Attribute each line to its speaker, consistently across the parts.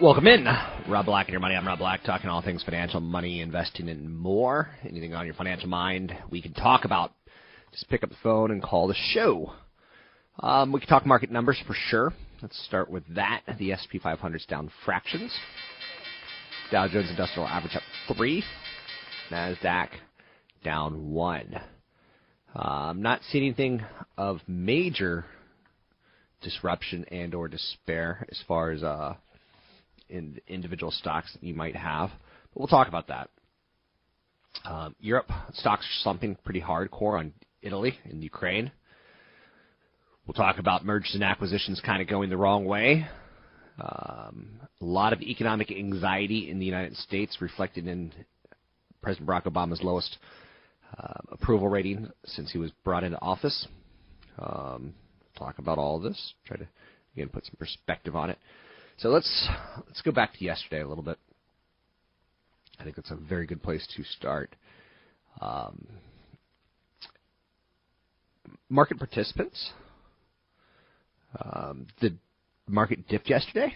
Speaker 1: Welcome in. Rob Black and your money. I'm Rob Black, talking all things financial, money, investing, and more. Anything on your financial mind, we can talk about. Just pick up the phone and call the show. Um, we can talk market numbers for sure. Let's start with that. The SP 500's down fractions. Dow Jones Industrial Average up three. Nasdaq down one. Um, not seeing anything of major disruption and or despair as far as uh, in individual stocks that you might have. But we'll talk about that. Um, Europe stocks are slumping pretty hardcore on Italy and Ukraine. We'll talk about mergers and acquisitions kind of going the wrong way. Um, a lot of economic anxiety in the United States reflected in President Barack Obama's lowest uh, approval rating since he was brought into office. Um, talk about all of this. Try to again put some perspective on it. So let's let's go back to yesterday a little bit. I think it's a very good place to start. Um, market participants. Um, the market dipped yesterday,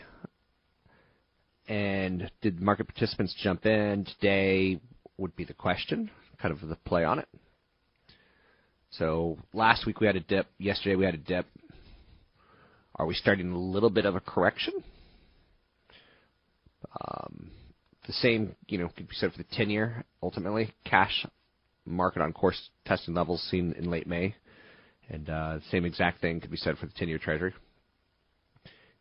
Speaker 1: and did market participants jump in today? Would be the question. Kind of the play on it. So last week we had a dip. Yesterday we had a dip. Are we starting a little bit of a correction? Um, the same, you know, could be said for the 10 year, ultimately. Cash market on course testing levels seen in late May. And uh, same exact thing could be said for the 10 year Treasury.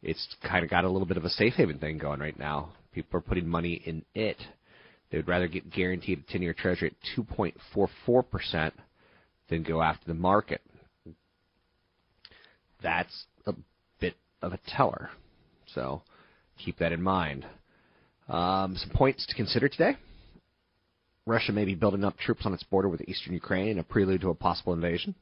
Speaker 1: It's kind of got a little bit of a safe haven thing going right now. People are putting money in it. They would rather get guaranteed a 10 year Treasury at 2.44% than go after the market. That's a bit of a teller. So keep that in mind. Um, some points to consider today. Russia may be building up troops on its border with eastern Ukraine in a prelude to a possible invasion.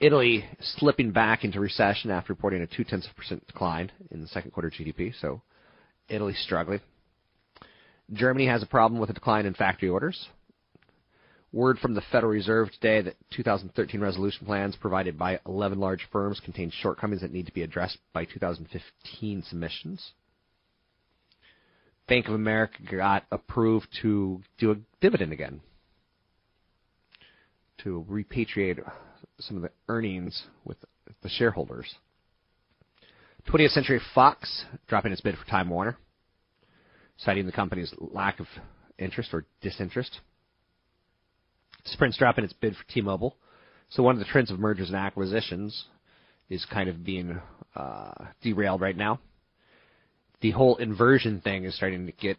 Speaker 1: Italy slipping back into recession after reporting a two tenths of percent decline in the second quarter GDP, so Italy struggling. Germany has a problem with a decline in factory orders. Word from the Federal Reserve today that 2013 resolution plans provided by 11 large firms contain shortcomings that need to be addressed by 2015 submissions. Bank of America got approved to do a dividend again, to repatriate some of the earnings with the shareholders. 20th Century Fox dropping its bid for Time Warner, citing the company's lack of interest or disinterest. Sprint's dropping its bid for T-Mobile. So one of the trends of mergers and acquisitions is kind of being uh, derailed right now the whole inversion thing is starting to get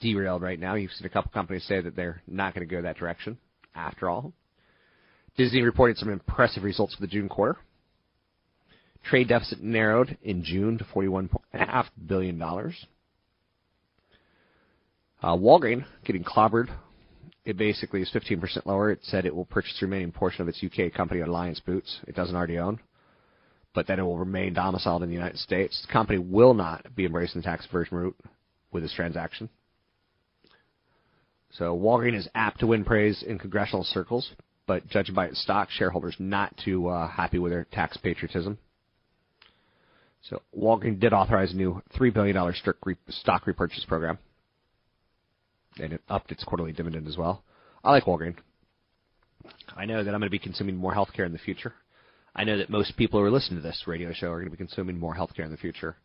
Speaker 1: derailed right now. You've seen a couple companies say that they're not going to go that direction after all. Disney reported some impressive results for the June quarter. Trade deficit narrowed in June to $41.5 billion. Uh, Walgreen getting clobbered. It basically is 15% lower. It said it will purchase the remaining portion of its UK company Alliance Boots. It doesn't already own. but that it will remain domiciled in the United States. The company will not be embracing the tax inversion route with this transaction. So Walgreens is apt to win praise in congressional circles, but judging by its stock, shareholders not too uh, happy with their tax patriotism. So Walgreens did authorize a new $3 billion stock repurchase program, and it upped its quarterly dividend as well. I like Walgreens. I know that I'm going to be consuming more healthcare in the future. I know that most people who are listening to this radio show are going to be consuming more healthcare in the future.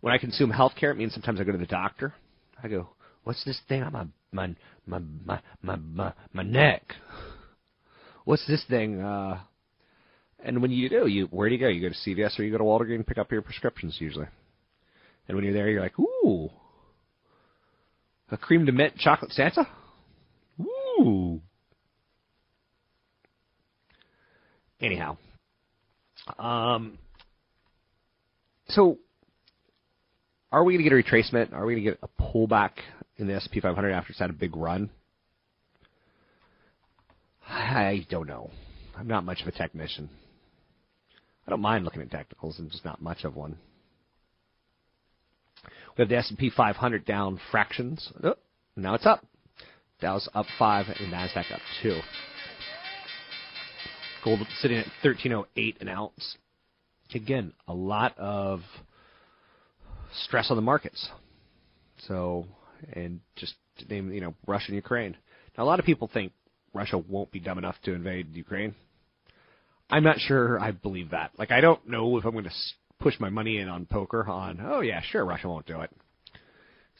Speaker 1: When I consume healthcare, it means sometimes I go to the doctor. I go, "What's this thing on my my my my my my, neck? What's this thing?" Uh, and when you do, you where do you go? You go to CVS or you go to Walgreens and pick up your prescriptions usually. And when you're there, you're like, "Ooh, a cream de mint chocolate Santa." Ooh. Anyhow, um, so are we going to get a retracement? Are we going to get a pullback in the S&P 500 after it's had a big run? I don't know. I'm not much of a technician. I don't mind looking at technicals. I'm just not much of one. We have the S&P 500 down fractions. Oh, now it's up. Dow's up five and Nasdaq up two. Gold sitting at 1308 an ounce. Again, a lot of stress on the markets. So, and just to name, you know, Russia and Ukraine. Now, a lot of people think Russia won't be dumb enough to invade Ukraine. I'm not sure I believe that. Like, I don't know if I'm going to push my money in on poker on, oh, yeah, sure, Russia won't do it.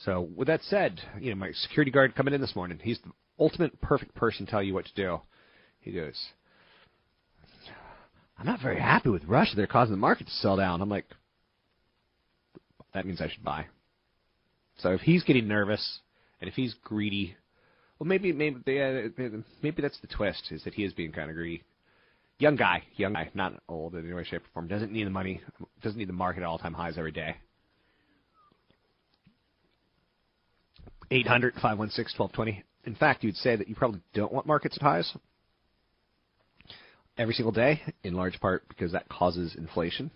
Speaker 1: So, with that said, you know, my security guard coming in this morning, he's the ultimate perfect person to tell you what to do. He goes, I'm not very happy with Russia. They're causing the market to sell down. I'm like, that means I should buy. So if he's getting nervous and if he's greedy, well, maybe maybe maybe that's the twist is that he is being kind of greedy. Young guy, young guy, not old in any way, shape, or form. Doesn't need the money. Doesn't need the market at all time highs every day. 800 516 1220. In fact, you'd say that you probably don't want markets at highs every single day, in large part because that causes inflation.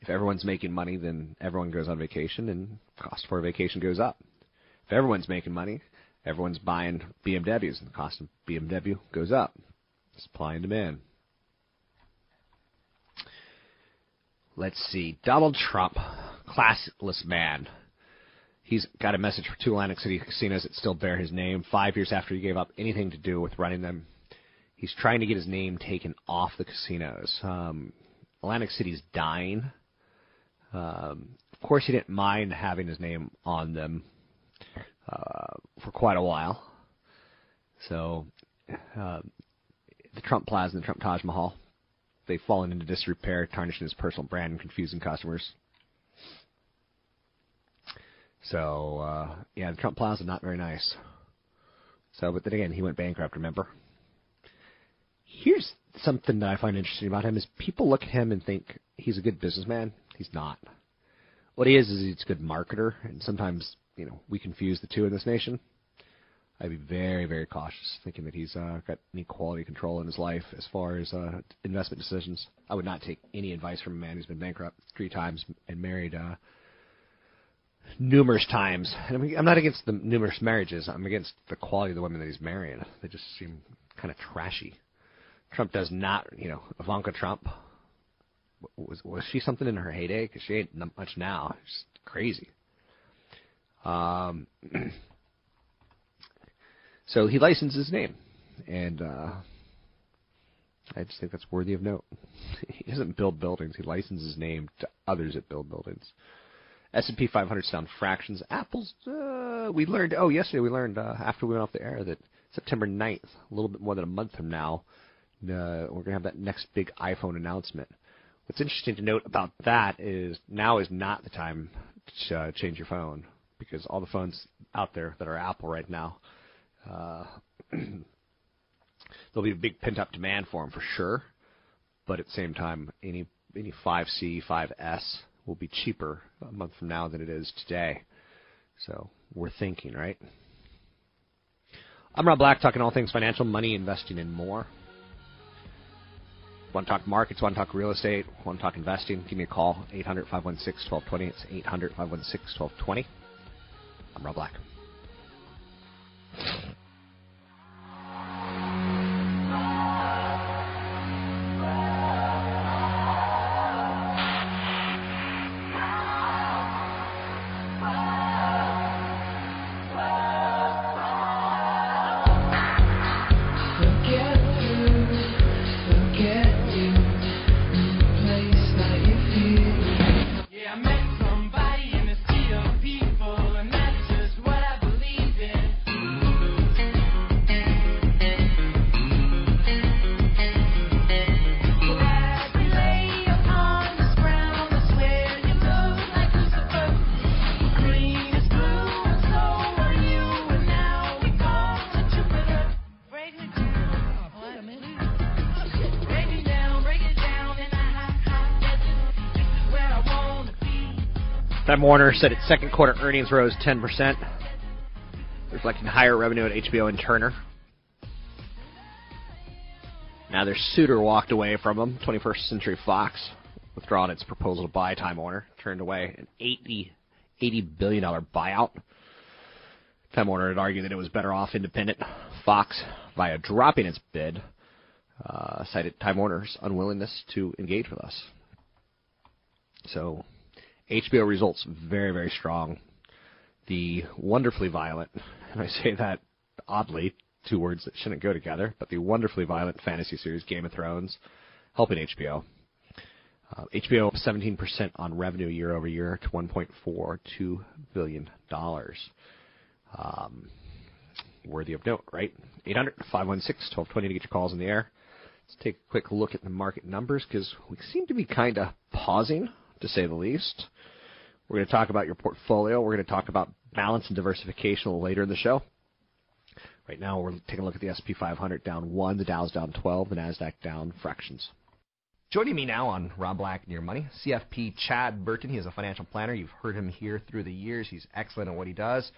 Speaker 1: If everyone's making money, then everyone goes on vacation, and cost for a vacation goes up. If everyone's making money, everyone's buying BMWs, and the cost of BMW goes up. Supply and demand. Let's see. Donald Trump, classless man. He's got a message for two Atlantic City casinos that still bear his name. Five years after he gave up anything to do with running them, he's trying to get his name taken off the casinos. Um, Atlantic City's dying. Um, of course, he didn't mind having his name on them uh, for quite a while. So, uh, the Trump Plaza and the Trump Taj Mahal, they've fallen into disrepair, tarnishing his personal brand and confusing customers. So, uh, yeah, the Trump Plaza not very nice. So, but then again, he went bankrupt. Remember? Here's something that I find interesting about him is people look at him and think he's a good businessman. He's not. What he is is he's a good marketer, and sometimes you know we confuse the two in this nation. I'd be very, very cautious, thinking that he's uh, got any quality control in his life as far as uh, investment decisions. I would not take any advice from a man who's been bankrupt three times and married uh, numerous times. And I'm, not against the numerous marriages. I'm against the quality of the women that he's marrying. They just seem kind of trashy. Trump does not, you know, Ivanka Trump. Was was she something in her heyday? Because she ain't much now. It's crazy. Um, so he licensed his name, and uh, I just think that's worthy of note. he doesn't build buildings; he licenses his name to others that build buildings. S&P 500 down fractions. Apple's, uh, we learned, oh, yesterday we learned uh, after we went off the air that September 9th, a little bit more than a month from now, uh, we're going to have that next big iPhone announcement. What's interesting to note about that is now is not the time to uh, change your phone because all the phones out there that are Apple right now, uh, there'll be a big pent up demand for them for sure. But at the same time, any any 5C, 5S will be cheaper a month from now than it is today. So we're thinking, right? I'm Rob Black, talking all things financial, money, investing, and more. Want to talk markets, want to talk real estate, want to talk investing, give me a call, 800 516 1220. It's 800 516 1220. I'm Rob Black. Time Warner said its second quarter earnings rose 10%, reflecting higher revenue at HBO and Turner. Now their suitor walked away from them. 21st Century Fox withdrawn its proposal to buy Time Warner, turned away an 80, $80 billion buyout. Time Warner had argued that it was better off independent. Fox, via dropping its bid, uh, cited Time Warner's unwillingness to engage with us. So HBO results very, very strong. The wonderfully violent, and I say that oddly, two words that shouldn't go together, but the wonderfully violent fantasy series Game of Thrones helping HBO. Uh, HBO up 17% on revenue year over year to 1.42 billion dollars. Um, worthy of note, right? 800 516 1220 to get your calls in the air. Let's take a quick look at the market numbers because we seem to be kind of pausing, to say the least. We're going to talk about your portfolio. We're going to talk about balance and diversification a little later in the show. Right now, we're taking a look at the SP 500 down one, the Dow's down 12, the Nasdaq down fractions.
Speaker 2: Joining me now on Rob Black and Your Money, CFP Chad Burton. He is a financial planner. You've heard him here through the years. He's excellent at what he does.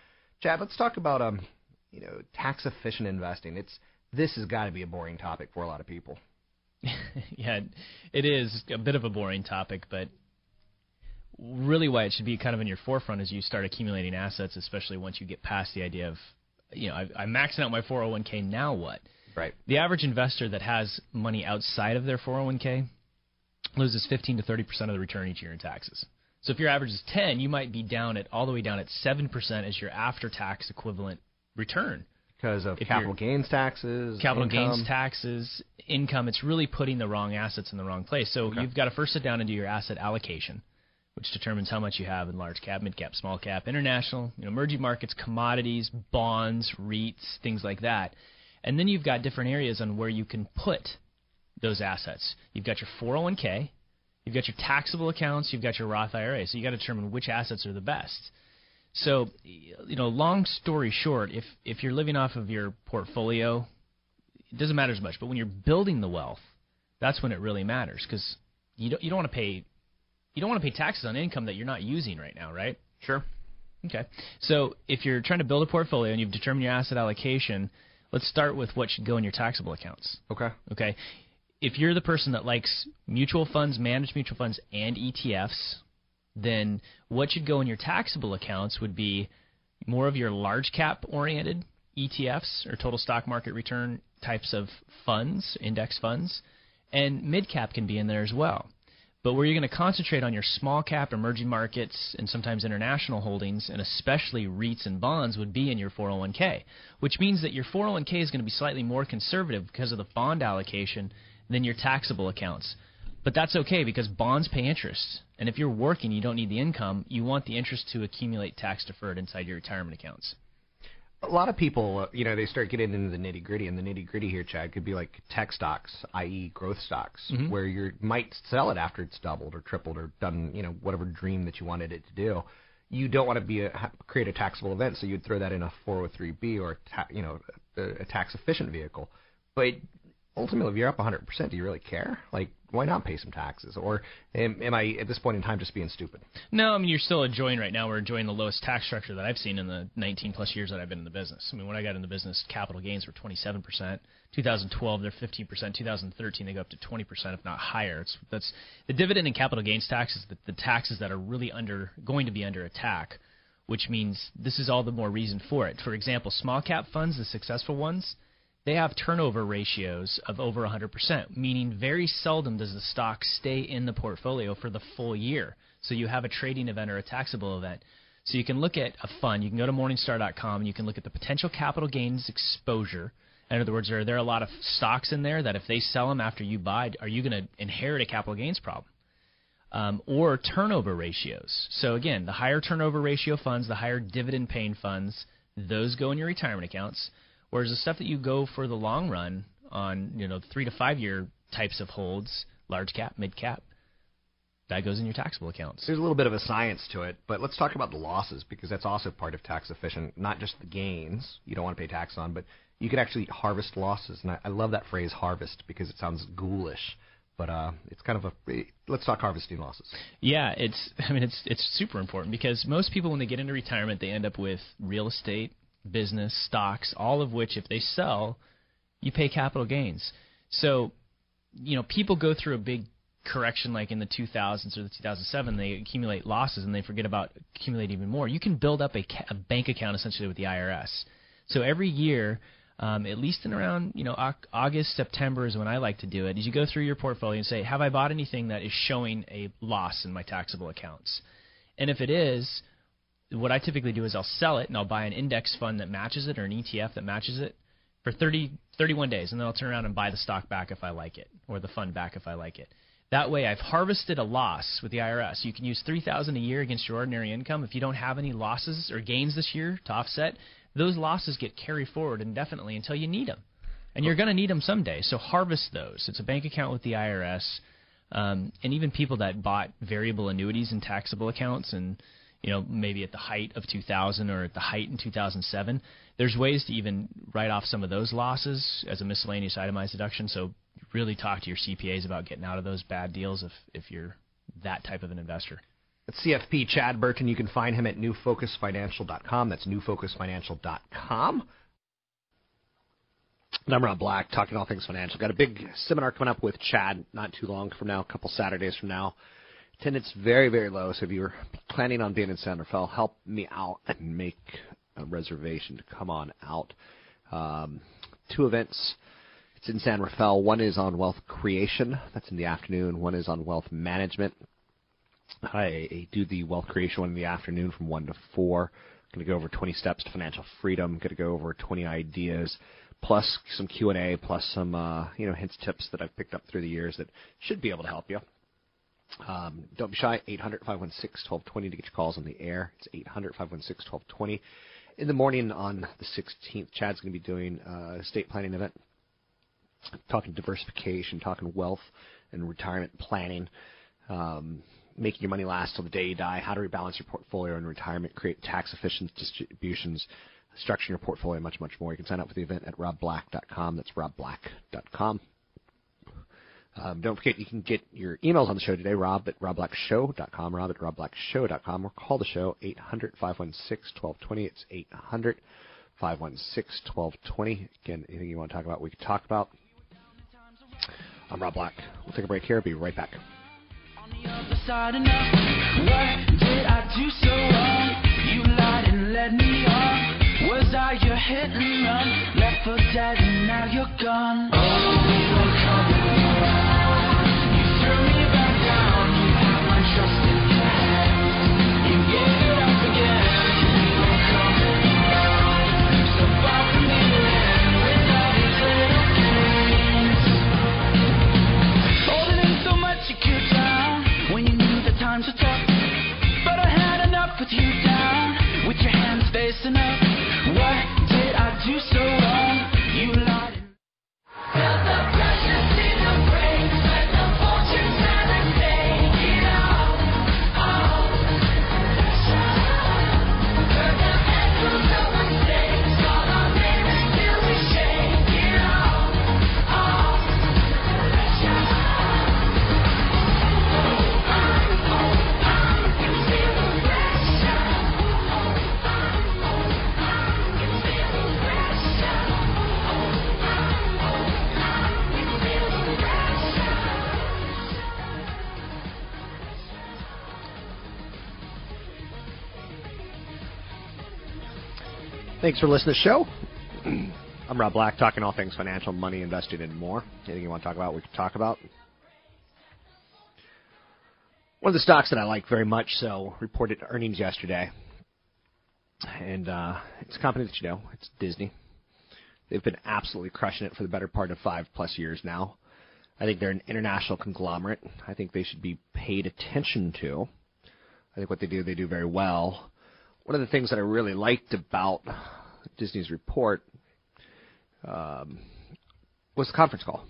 Speaker 2: Chad, let's talk about um, you know, tax efficient investing. It's this has got to be a boring topic for a lot of people.
Speaker 3: yeah, it is a bit of a boring topic, but really why it should be kind of in your forefront as you start accumulating assets, especially once you get past the idea of, you know, I, I'm maxing out my 401k. Now what?
Speaker 2: Right.
Speaker 3: The average investor that has money outside of their 401k loses 15 to 30 percent of the return each year in taxes. So if your average is 10, you might be down at all the way down at 7 percent as your after-tax equivalent return.
Speaker 2: Because of
Speaker 3: If
Speaker 2: capital gains taxes,
Speaker 3: capital
Speaker 2: income.
Speaker 3: gains taxes, income, it's really putting the wrong assets in the wrong place. So you've got to first sit down and do your asset allocation, which determines how much you have in large cap, mid cap, small cap, international, you know, emerging markets, commodities, bonds, REITs, things like that. And then you've got different areas on where you can put those assets. You've got your 401k, you've got your taxable accounts, you've got your Roth IRA. So you've got to determine which assets are the best. So, you know, long story short, if if you're living off of your portfolio, it doesn't matter as much. But when you're building the wealth, that's when it really matters because you don't you don't want to pay you don't want to pay taxes on income that you're not using right now, right?
Speaker 2: Sure.
Speaker 3: Okay. So if you're trying to build a portfolio and you've determined your asset allocation, let's start with what should go in your taxable accounts.
Speaker 2: Okay.
Speaker 3: Okay. If you're the person that likes mutual funds, managed mutual funds, and ETFs, then what should go in your taxable accounts would be more of your large cap oriented ETFs or total stock market return types of funds, index funds, and mid cap can be in there as well. But where you're going to concentrate on your small cap, emerging markets, and sometimes international holdings, and especially REITs and bonds, would be in your 401k, which means that your 401k is going to be slightly more conservative because of the bond allocation than your taxable accounts. But that's okay because bonds pay interest. And if you're working, you don't need the income, you want the interest to accumulate tax deferred inside your retirement accounts.
Speaker 2: A lot of people, uh, you know, they start getting into the nitty gritty, and the nitty gritty here, Chad, could be like tech stocks, i.e., growth stocks,
Speaker 3: Mhm.
Speaker 2: where you might sell it after it's doubled or tripled or done, you know, whatever dream that you wanted it to do. You don't want to be a, ha- create a taxable event, so you'd throw that in a 403b or ta- you know a, a tax efficient vehicle. But
Speaker 1: ultimately, if you're up 100%, do you really care? Like, why not pay some taxes? Or am, am I at this point in time just being stupid?
Speaker 3: No, I mean you're still enjoying right now. We're enjoying the lowest tax structure that I've seen in the 19 plus years that I've been in the business. I mean, when I got in the business, capital gains were 27 percent. 2012 they're 15 percent. 2013 they go up to 20 percent, if not higher. It's that's the dividend and capital gains tax is the, the taxes that are really under going to be under attack, which means this is all the more reason for it. For example, small cap funds, the successful ones, they have turnover ratios of over 100%, meaning very seldom does the stock stay in the portfolio for the full year. So you have a trading event or a taxable event. So you can look at a fund. You can go to Morningstar.com and you can look at the potential capital gains exposure. In other words, are there a lot of stocks in there that if they sell them after you buy, are you going to inherit a capital gains problem? Um, or turnover ratios. So again, the higher turnover ratio funds, the higher dividend paying funds, those go in your retirement accounts. Whereas the stuff that you go for the long run on, you know, three to five year types of holds, large cap, mid cap, that goes in your taxable accounts.
Speaker 1: There's a little bit of a science to it, but let's talk about the losses because that's also part of tax efficient. Not just the gains you don't want to pay tax on, but you could actually harvest losses. And I, I love that phrase harvest because it sounds ghoulish, but uh, it's kind of a. Let's talk harvesting losses.
Speaker 3: Yeah, it's I mean it's it's super important because most people when they get into retirement they end up with real estate, business, stocks, all of which if they sell, you pay capital gains. So, you know, people go through a big correction like in the 2000s or the 2007 they accumulate losses and they forget about accumulating even more. You can build up a, ca- a bank account essentially with the IRS. So every year um, at least in around you know August, September is when I like to do it. Is you go through your portfolio and say, have I bought anything that is showing a loss in my taxable accounts? And if it is, what I typically do is I'll sell it and I'll buy an index fund that matches it or an ETF that matches it for 30, 31 days, and then I'll turn around and buy the stock back if I like it or the fund back if I like it. That way, I've harvested a loss with the IRS. You can use three thousand a year against your ordinary income. If you don't have any losses or gains this year to offset, those losses get carried forward indefinitely until you need them, and you're going to need them someday. So harvest those. It's a bank account with the IRS, um, and even people that bought variable annuities in taxable accounts and you know maybe at the height of 2000 or at the height in 2007 there's ways to even write off some of those losses as a miscellaneous itemized deduction so really talk to your CPAs about getting out of those bad deals if if you're that type of an investor
Speaker 1: That's CFP Chad Burton. You can find him at newfocusfinancial.com. That's newfocusfinancial.com. And I'm Rob Black, talking all things financial. Got a big seminar coming up with Chad not too long from now, a couple Saturdays from now. Attendance very, very low. So if you're planning on being in San Rafael, help me out and make a reservation to come on out. Um, two events. It's in San Rafael. One is on wealth creation. That's in the afternoon. One is on wealth management. I do the wealth creation one in the afternoon from 1 to 4. Going to go over 20 steps to financial freedom. Going to go over 20 ideas, plus some Q&A, plus some uh, you know hints, tips that I've picked up through the years that should be able to help you. Um, don't be shy. 800-516-1220 to get your calls on the air. It's 800-516-1220. In the morning on the 16th, Chad's going to be doing a estate planning event, talking diversification, talking wealth and retirement planning. Um, making your money last till the day you die, how to rebalance your portfolio in retirement, create tax efficient distributions, structure your portfolio, much, much more. You can sign up for the event at robblack.com. That's robblack.com. Um, don't forget, you can get your emails on the show today, rob at robblackshow.com, rob at robblackshow.com, or call the show, 800-516-1220. It's 800-516-1220. Again, anything you want to talk about, we can talk about. I'm Rob Black. We'll take a break here. Be right back.
Speaker 4: Was I your hit and run? Left for dead and now you're gone. Oh, with you down,
Speaker 1: Thanks for listening to the show. I'm Rob Black, talking all things financial, money, investing, and more. Anything you want to talk about, we can talk about. One of the stocks that I like very much so reported earnings yesterday. And uh, it's a company that you know, it's Disney. They've been absolutely crushing it for the better part of five plus years now. I think they're an international conglomerate. I think they should be paid attention to. I think what they do, they do very well. One of the things that I really liked about Disney's report um, was the conference call.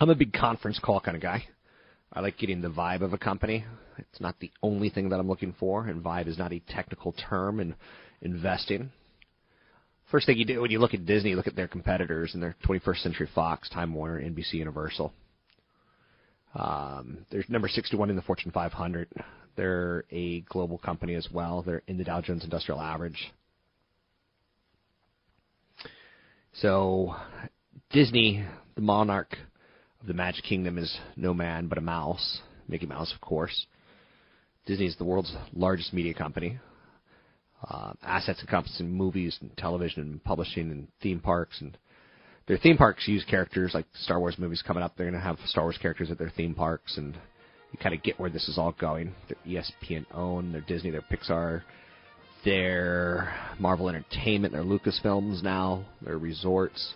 Speaker 1: I'm a big conference call kind of guy. I like getting the vibe of a company. It's not the only thing that I'm looking for, and vibe is not a technical term in investing. First thing you do when you look at Disney, you look at their competitors and their 21st Century Fox, Time Warner, NBC Universal. Um, they're number 61 in the Fortune 500. They're a global company as well. They're in the Dow Jones Industrial Average. So, Disney, the monarch of the Magic Kingdom, is no man but a mouse. Mickey Mouse, of course. Disney is the world's largest media company. Uh, assets encompassing movies and television and publishing and theme parks and their theme parks use characters like Star Wars movies coming up. They're going to have Star Wars characters at their theme parks, and you kind of get where this is all going. They're ESPN owned, they're Disney, they're Pixar, they're Marvel Entertainment, they're Lucasfilms now, they're resorts.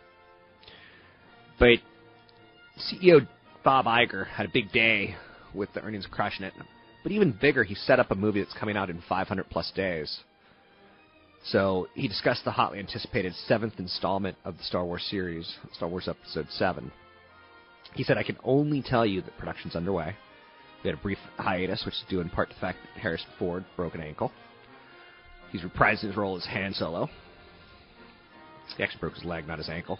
Speaker 1: But CEO Bob Iger had a big day with the earnings crushing it. But even bigger, he set up a movie that's coming out in 500 plus days. So he discussed the hotly anticipated seventh installment of the Star Wars series, Star Wars Episode 7. He said, I can only tell you that production's underway. We had a brief hiatus, which is due in part to the fact that Harrison Ford broke an ankle. He's reprised his role as Han Solo. He actually broke his leg, not his ankle.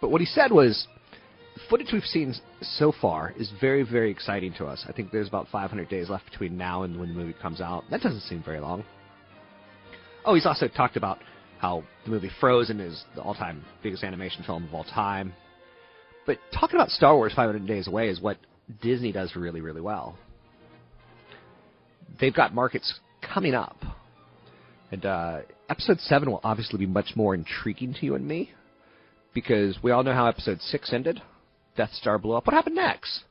Speaker 1: But what he said was, the footage we've seen so far is very, very exciting to us. I think there's about 500 days left between now and when the movie comes out. That doesn't seem very long. Oh, he's also talked about how the movie Frozen is the all-time biggest animation film of all time. But talking about Star Wars 500 Days Away is what Disney does really, really well. They've got markets coming up. And uh, Episode 7 will obviously be much more intriguing to you and me because we all know how Episode 6 ended. Death Star blew up. What happened next?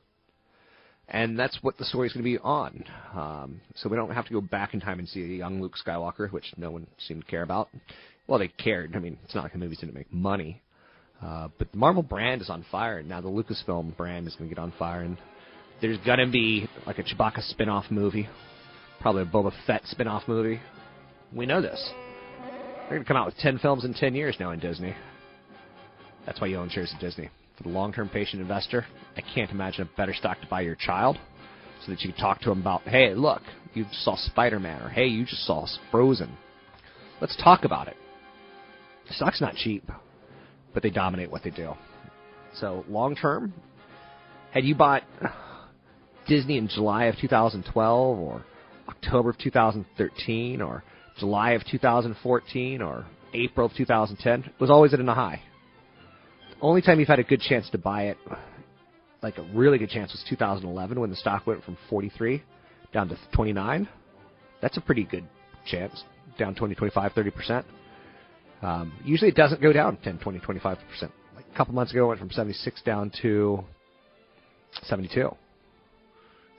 Speaker 1: And that's what the story's going to be on. Um, so we don't have to go back in time and see a young Luke Skywalker, which no one seemed to care about. Well, they cared. I mean, it's not like the movies didn't make money. Uh, but the Marvel brand is on fire. And now the Lucasfilm brand is going to get on fire. And there's going to be like a Chewbacca spin-off movie. Probably a Boba Fett spin-off movie. We know this. They're going to come out with 10 films in 10 years now in Disney. That's why you own shares of Disney. For the long-term patient investor, I can't imagine a better stock to buy your child so that you can talk to him about, hey, look, you saw Spider-Man, or hey, you just saw Frozen. Let's talk about it. The stock's not cheap, but they dominate what they do. So long-term, had you bought Disney in July of 2012 or October of 2013 or July of 2014 or April of 2010, it was always at a high only time you've had a good chance to buy it, like a really good chance, was 2011 when the stock went from 43 down to 29. That's a pretty good chance, down 20, 25, 30 percent. Um, usually it doesn't go down 10, 20, 25 percent. Like a couple months ago, it went from 76 down to 72.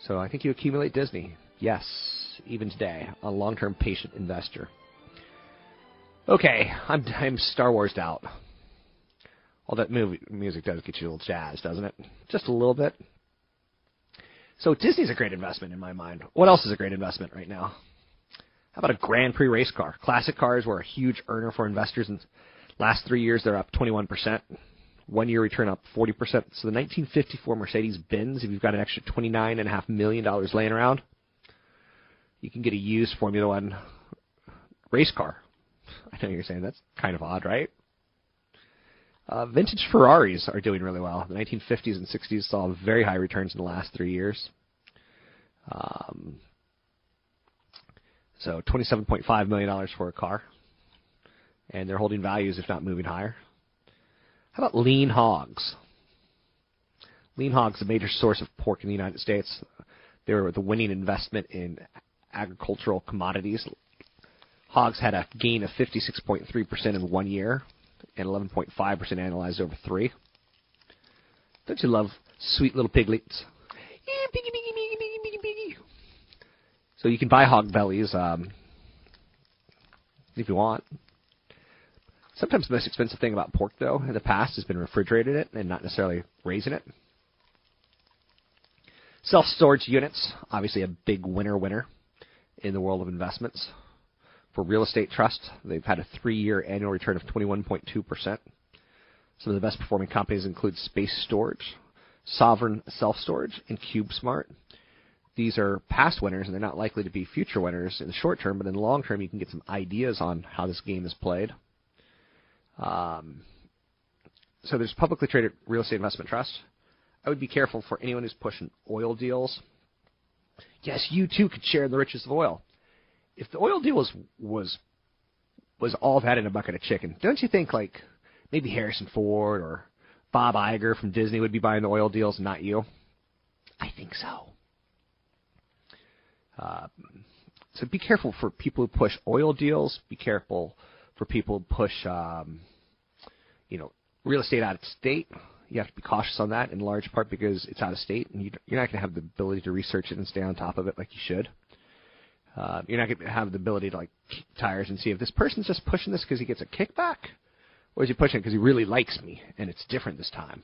Speaker 1: So I think you accumulate Disney. Yes, even today, a long-term patient investor. Okay, I'm I'm Star Wars out. All that movie music does get you a little jazzed, doesn't it? Just a little bit. So Disney's a great investment in my mind. What else is a great investment right now? How about a Grand Prix race car? Classic cars were a huge earner for investors. In last three years, they're up 21%. One year return up 40%. So the 1954 Mercedes Benz, if you've got an extra $29.5 million laying around, you can get a used Formula One race car. I know you're saying that's kind of odd, right? Uh, vintage Ferraris are doing really well. The 1950s and 60s saw very high returns in the last three years. Um, so $27.5 million for a car. And they're holding values, if not moving higher. How about lean hogs? Lean hogs, a major source of pork in the United States. They were the winning investment in agricultural commodities Hogs had a gain of 56.3% in one year and 11.5% annualized over three. Don't you love sweet little piglets? So you can buy hog bellies um, if you want. Sometimes the most expensive thing about pork, though, in the past has been refrigerating it and not necessarily raising it. Self storage units, obviously a big winner winner in the world of investments. For real estate trust, they've had a three year annual return of 21.2%. Some of the best performing companies include Space Storage, Sovran Self Storage, and CubeSmart. These are past winners, and they're not likely to be future winners in the short term, but in the long term, you can get some ideas on how this game is played. Um, so there's publicly traded real estate investment trust. I would be careful for anyone who's pushing oil deals. Yes, you too could share in the riches of oil. If the oil deal was was was all that in a bucket of chicken, don't you think like maybe Harrison Ford or Bob Iger from Disney would be buying the oil deals and not you? I think so. So be careful for people who push oil deals. Be careful for people who push, um, you know, real estate out of state. You have to be cautious on that in large part because it's out of state, and you, you're not going to have the ability to research it and stay on top of it like you should. Uh, you're not going to have the ability to like kick tires and see if this person's just pushing this because he gets a kickback, or is he pushing it because he really likes me and it's different this time.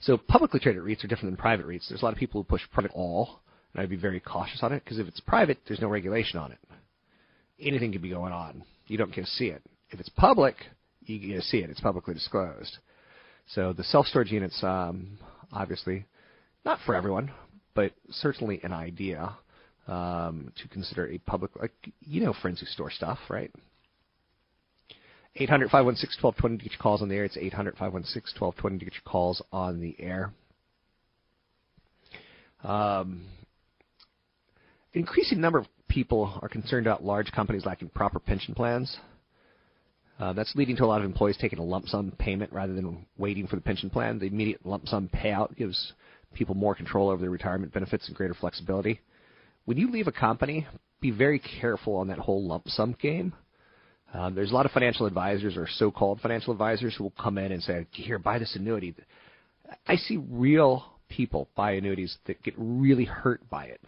Speaker 1: So publicly traded REITs are different than private REITs. There's a lot of people who push private all, and I'd be very cautious on it because if it's private, there's no regulation on it. Anything could be going on. You don't get to see it. If it's public, you get to see it. It's publicly disclosed. So the self-storage units, um, obviously, not for everyone, but certainly an idea um, to consider a public. Like you know, friends who store stuff, right? 800 516 1220 to get your calls on the air. It's 800 516 1220 to get your calls on the air. Um, increasing number of people are concerned about large companies lacking proper pension plans. Uh, that's leading to a lot of employees taking a lump sum payment rather than waiting for the pension plan. The immediate lump sum payout gives people more control over their retirement benefits and greater flexibility. When you leave a company, be very careful on that whole lump sum game. Um, there's a lot of financial advisors or so-called financial advisors who will come in and say, "Here, buy this annuity." I see real people buy annuities that get really hurt by it.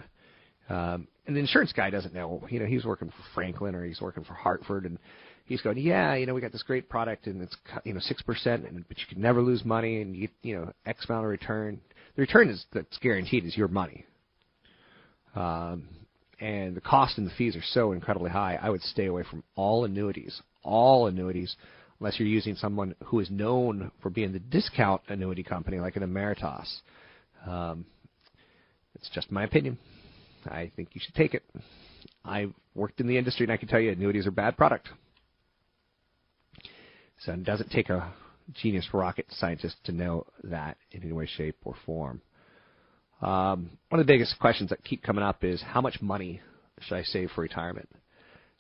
Speaker 1: Um, and the insurance guy doesn't know. You know, he's working for Franklin or he's working for Hartford, and he's going, "Yeah, you know, we got this great product, and it's you know six percent, and but you can never lose money, and you you know X amount of return. The return is that's guaranteed is your money." Um, and the cost and the fees are so incredibly high, I would stay away from all annuities, all annuities, unless you're using someone who is known for being the discount annuity company like an Emeritus. Um, it's just my opinion. I think you should take it. I've worked in the industry and I can tell you annuities are a bad product. So it doesn't take a genius rocket scientist to know that in any way, shape, or form. Um, one of the biggest questions that keep coming up is how much money should I save for retirement?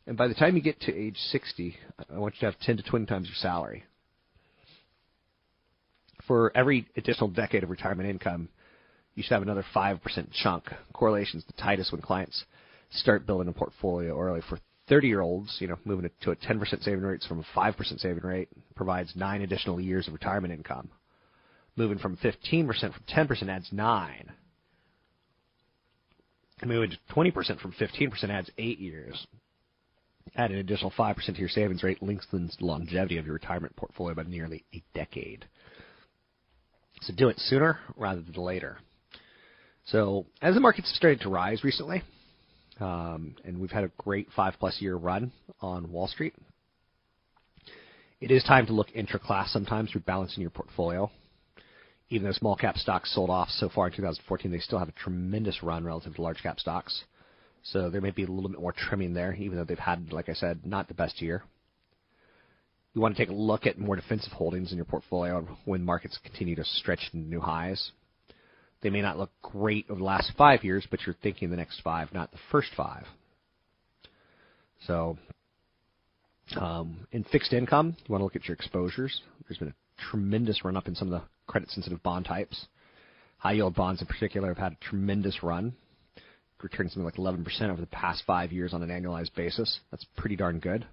Speaker 1: And by the time you get to age 60, I want you to have 10 to 20 times your salary. For every additional decade of retirement income, you should have another 5% chunk. Correlation's the tightest when clients start building a portfolio early. For 30 year olds, you know, moving to a 10% saving rate from a 5% saving rate provides nine additional years of retirement income. Moving from 15% from 10% adds nine. Moving to 20% from 15% adds eight years. Add an additional 5% to your savings rate lengthens the longevity of your retirement portfolio by nearly a decade. So do it sooner rather than later. So as the market's started to rise recently, um, and we've had a great five plus year run on Wall Street, it is time to look intra-class sometimes rebalancing your portfolio. Even though small cap stocks sold off so far in 2014, they still have a tremendous run relative to large cap stocks. So there may be a little bit more trimming there, even though they've had, like I said, not the best year. You want to take a look at more defensive holdings in your portfolio when markets continue to stretch new highs. They may not look great over the last five years, but you're thinking the next five, not the first five. So, um, in fixed income, you want to look at your exposures. There's been a tremendous run up in some of the credit sensitive bond types. High yield bonds in particular have had a tremendous run. returning something like 11% over the past five years on an annualized basis. That's pretty darn good.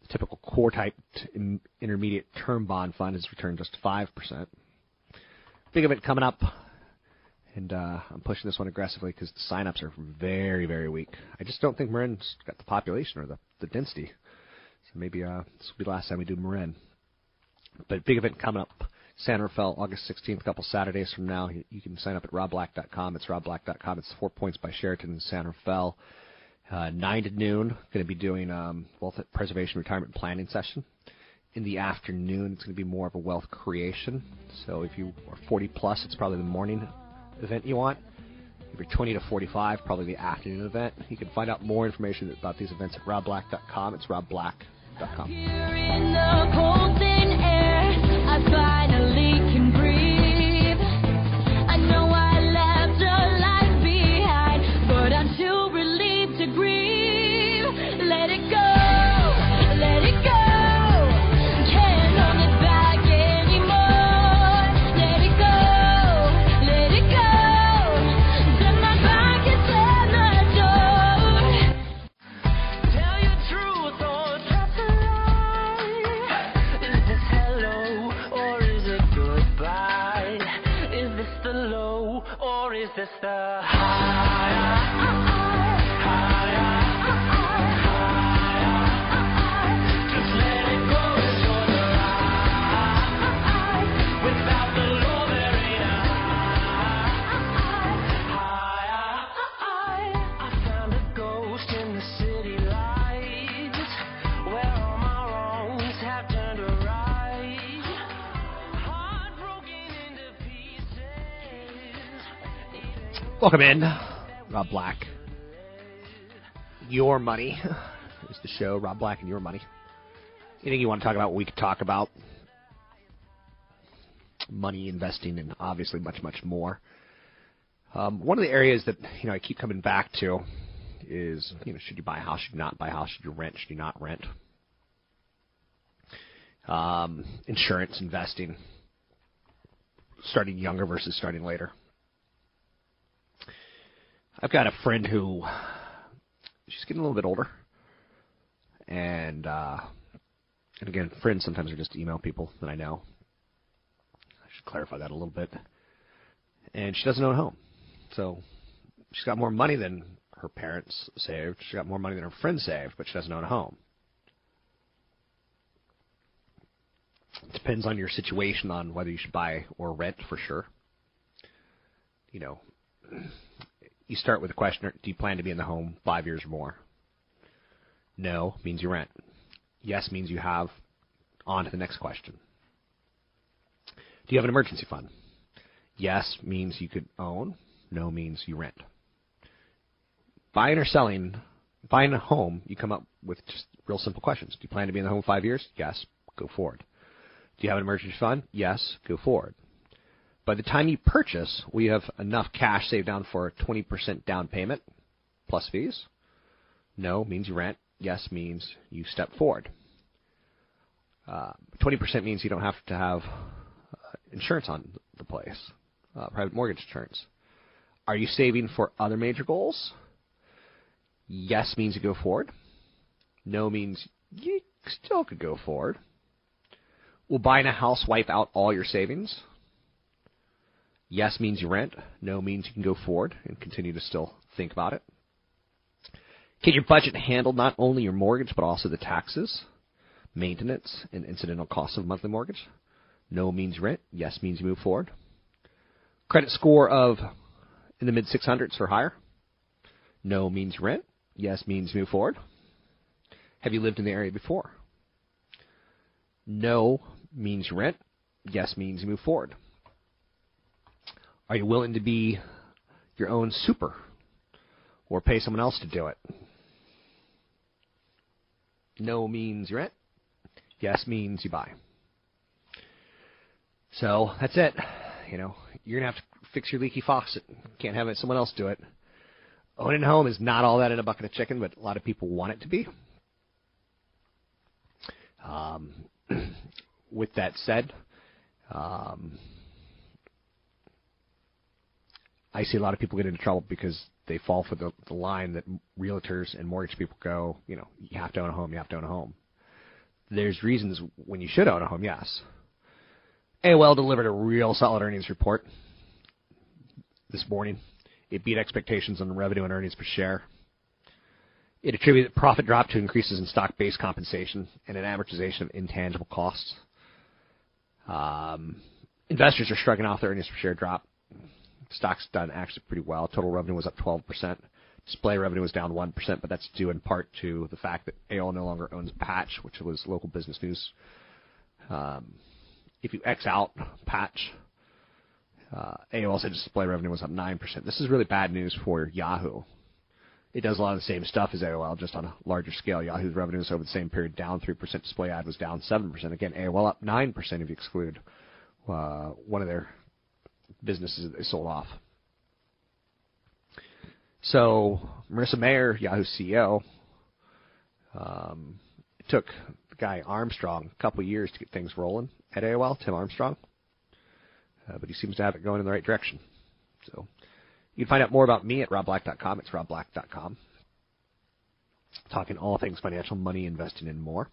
Speaker 1: The typical core type intermediate term bond fund has returned just 5%. Big event coming up, and uh, I'm pushing this one aggressively because the signups are very, very weak. I just don't think Marin's got the population or the, the density. So maybe uh, this will be the last time we do Marin. But big event coming up, San Rafael, August 16th, a couple Saturdays from now. You, you can sign up at robblack.com. It's robblack.com. It's four points by Sheraton in San Rafael. Uh, 9 to noon, going to be doing um, wealth preservation retirement planning session. In the afternoon, it's going to be more of a wealth creation. So if you are 40 plus, it's probably the morning event you want. You're 20 to 45, probably the afternoon event. You can find out more information about these events at robblack.com. It's robblack.com. Welcome in, Rob Black. Your money is the show. Rob Black and your money. Anything you want to talk about, we could talk about. Money, investing, and obviously much, much more. Um, one of the areas that you know I keep coming back to is you know should you buy a house, should you not buy a house, should you rent, should you not rent? Um, insurance, investing, starting younger versus starting later. I've got a friend who she's getting a little bit older, and uh, and again, friends sometimes are just email people that I know. I should clarify that a little bit. And she doesn't own a home, so she's got more money than her parents saved. She's got more money than her friends saved, but she doesn't own a home. It depends on your situation on whether you should buy or rent for sure. You know, you start with a question Do you plan to be in the home five years or more? No means you rent. Yes means you have. On to the next question. Do you have an emergency fund? Yes means you could own. No means you rent. Buying or selling, buying a home, you come up with just real simple questions. Do you plan to be in the home five years? Yes. Go forward. Do you have an emergency fund? Yes. Go forward. By the time you purchase, we have enough cash saved down for a 20% down payment plus fees? No means you rent. Yes means you step forward. Uh, 20% means you don't have to have uh, insurance on the place, uh, private mortgage insurance. Are you saving for other major goals? Yes means you go forward. No means you still could go forward. Will buying a house wipe out all your savings? Yes means you rent. No means you can go forward and continue to still think about it. Can your budget handle not only your mortgage but also the taxes, maintenance, and incidental costs of monthly mortgage? No means rent. Yes means you move forward. Credit score of in the mid 600s or higher? No means rent. Yes means move forward. Have you lived in the area before? No means rent. Yes means move forward. Are you willing to be your own super or pay someone else to do it? No means you rent. Yes means you buy. So that's it. You know, you're gonna have to fix your leaky faucet. Can't have it someone else do it. Owning a home is not all that in a bucket of chicken, but a lot of people want it to be. Um, with that said, um, I see a lot of people get into trouble because they fall for the, the line that realtors and mortgage people go, you know, you have to own a home, you have to own a home. There's reasons when you should own a home, yes. AOL delivered a real solid earnings report this morning. It beat expectations on revenue and earnings per share. It attributed profit drop to increases in stock-based compensation and an amortization of intangible costs. Um, investors are shrugging off the earnings per share drop. Stock's done actually pretty well. Total revenue was up 12%. Display revenue was down 1%, but that's due in part to the fact that AOL no longer owns Patch, which was local business news. Um, if you X out Patch, uh, AOL said display revenue was up 9%. This is really bad news for Yahoo. It does a lot of the same stuff as AOL, just on a larger scale. Yahoo's revenues over the same period down 3%. Display ad was down 7%. Again, AOL up 9% if you exclude uh, one of their businesses that they sold off. So Marissa Mayer, Yahoo CEO, um, it took the guy Armstrong a couple years to get things rolling at AOL, Tim Armstrong, uh, but he seems to have it going in the right direction. So you can find out more about me at robblack.com. It's robblack.com. Talking all things financial, money, investing, and more.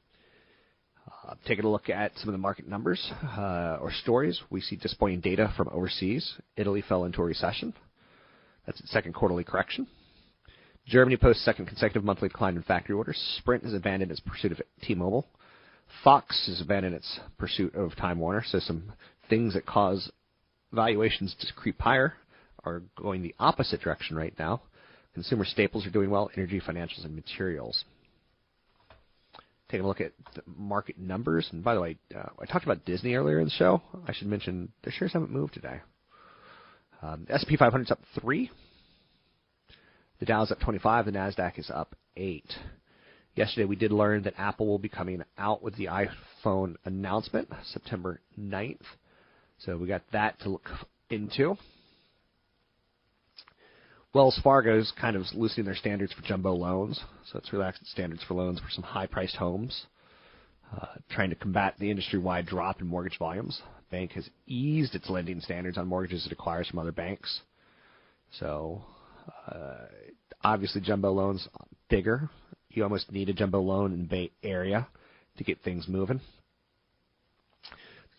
Speaker 1: Uh, taking a look at some of the market numbers uh, or stories, we see disappointing data from overseas. Italy fell into a recession. That's its second quarterly correction. Germany posts second consecutive monthly decline in factory orders. Sprint has abandoned its pursuit of T-Mobile. Fox has abandoned its pursuit of Time Warner. So some things that cause valuations to creep higher are going the opposite direction right now. Consumer staples are doing well, energy, financials, and materials. Taking a look at the market numbers, and by the way, uh, I talked about Disney earlier in the show. I should mention their shares haven't moved today. Um, S&P 500 is up three. The Dow is up 25. The Nasdaq is up eight. Yesterday, we did learn that Apple will be coming out with the iPhone announcement September 9th. So we got that to look into. Wells Fargo's kind of loosening their standards for jumbo loans, so it's relaxing standards for loans for some high-priced homes, uh, trying to combat the industry-wide drop in mortgage volumes. Bank has eased its lending standards on mortgages it acquires from other banks. So, uh, obviously, jumbo loans bigger. You almost need a jumbo loan in Bay Area to get things moving.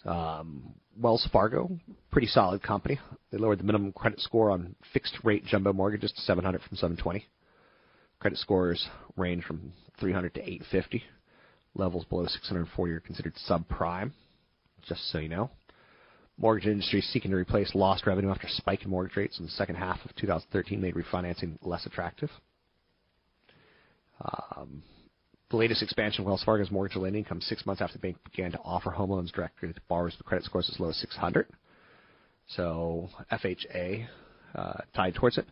Speaker 1: Um, Wells Fargo, pretty solid company. They lowered the minimum credit score on fixed rate jumbo mortgages to 700 from 720. Credit scores range from 300 to 850. Levels below 640 are considered subprime, just so you know. Mortgage industry seeking to replace lost revenue after spike in mortgage rates in the second half of 2013 made refinancing less attractive. Um, the latest expansion of Wells Fargo's mortgage lending comes six months after the bank began to offer home loans directly to borrowers with credit scores as low as 600. So FHA uh, tied towards it.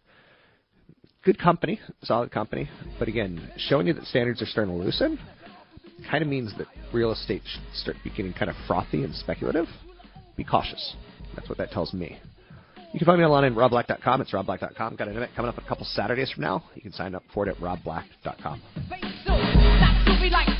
Speaker 1: Good company, solid company, but again, showing you that standards are starting to loosen kind of means that real estate should start becoming kind of frothy and speculative. Be cautious. That's what that tells me. You can find me online at robblack.com. It's robblack.com. Got an event coming up a couple Saturdays from now. You can sign up for it at robblack.com.
Speaker 5: Check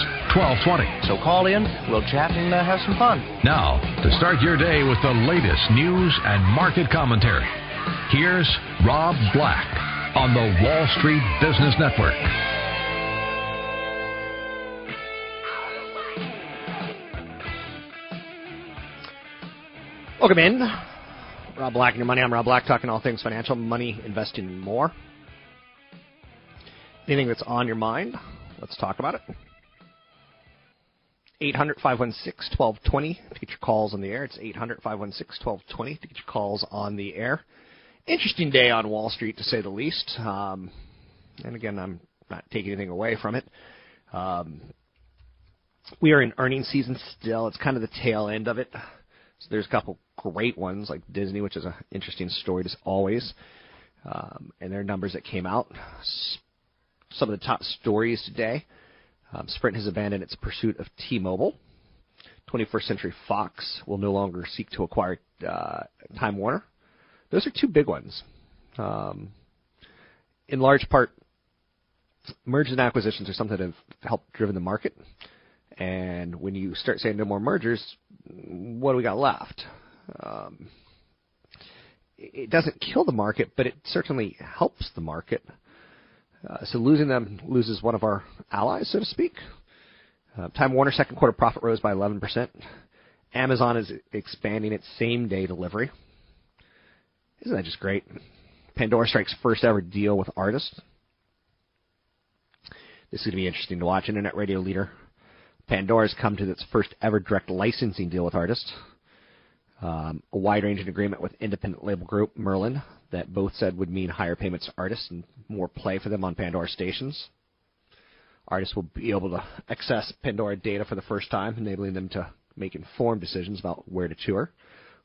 Speaker 6: 1220.
Speaker 7: So call in, we'll chat and uh, have some fun.
Speaker 6: Now, to start your day with the latest news and market commentary, Here's Rob Black on the Wall Street Business Network.
Speaker 1: Welcome in. Rob Black and your money. I'm Rob Black, talking all things financial, money, investing, and more. Anything that's on your mind, let's talk about it. 800 516 1220 to get your calls on the air. It's 800 516 1220 to get your calls on the air. Interesting day on Wall Street, to say the least. Um, and again, I'm not taking anything away from it. Um, we are in earnings season still. It's kind of the tail end of it. So there's a couple great ones like Disney, which is an interesting story as always, um, and their numbers that came out. Some of the top stories today: um, Sprint has abandoned its pursuit of T-Mobile. 21st Century Fox will no longer seek to acquire uh, Time Warner. Those are two big ones. Um, in large part, mergers and acquisitions are something that have helped driven the market. And when you start saying no more mergers, what do we got left? Um, it doesn't kill the market, but it certainly helps the market. Uh, so losing them loses one of our allies, so to speak. Uh, Time Warner second quarter profit rose by 11%. Amazon is expanding its same day delivery. Isn't that just great? Pandora strikes first ever deal with artists. This is going to be interesting to watch. Internet radio leader Pandora has come to its first ever direct licensing deal with artists. Um, a wide ranging agreement with independent label group Merlin that both said would mean higher payments to artists and more play for them on Pandora stations. Artists will be able to access Pandora data for the first time, enabling them to make informed decisions about where to tour,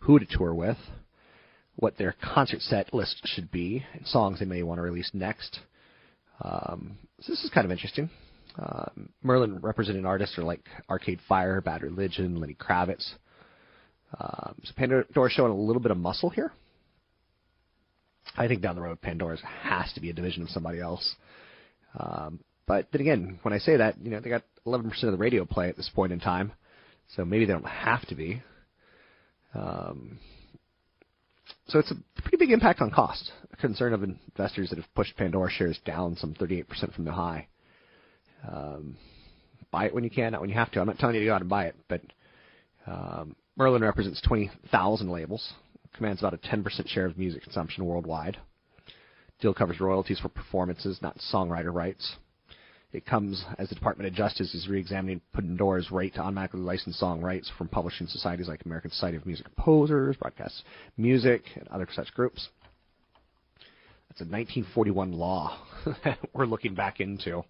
Speaker 1: who to tour with, what their concert set list should be, and songs they may want to release next. Um, so this is kind of interesting. Uh, Merlin representing artists are like Arcade Fire, Bad Religion, Lenny Kravitz. Um, so Pandora's showing a little bit of muscle here. I think down the road, Pandora's has to be a division of somebody else. Um, but then again, when I say that, you know, they got 11% of the radio play at this point in time, so maybe they don't have to be. Um, so it's a pretty big impact on cost. A concern of investors that have pushed Pandora shares down some 38% from the high. Um, buy it when you can, not when you have to. I'm not telling you to go out and buy it, but um, Merlin represents 20,000 labels, commands about a 10% share of music consumption worldwide. Deal covers royalties for performances, not songwriter rights. It comes as the Department of Justice is re-examining Pandora's right to automatically license song rights from publishing societies like American Society of Music Composers, Broadcast Music, and other such groups. That's a 1941 law that we're looking back into.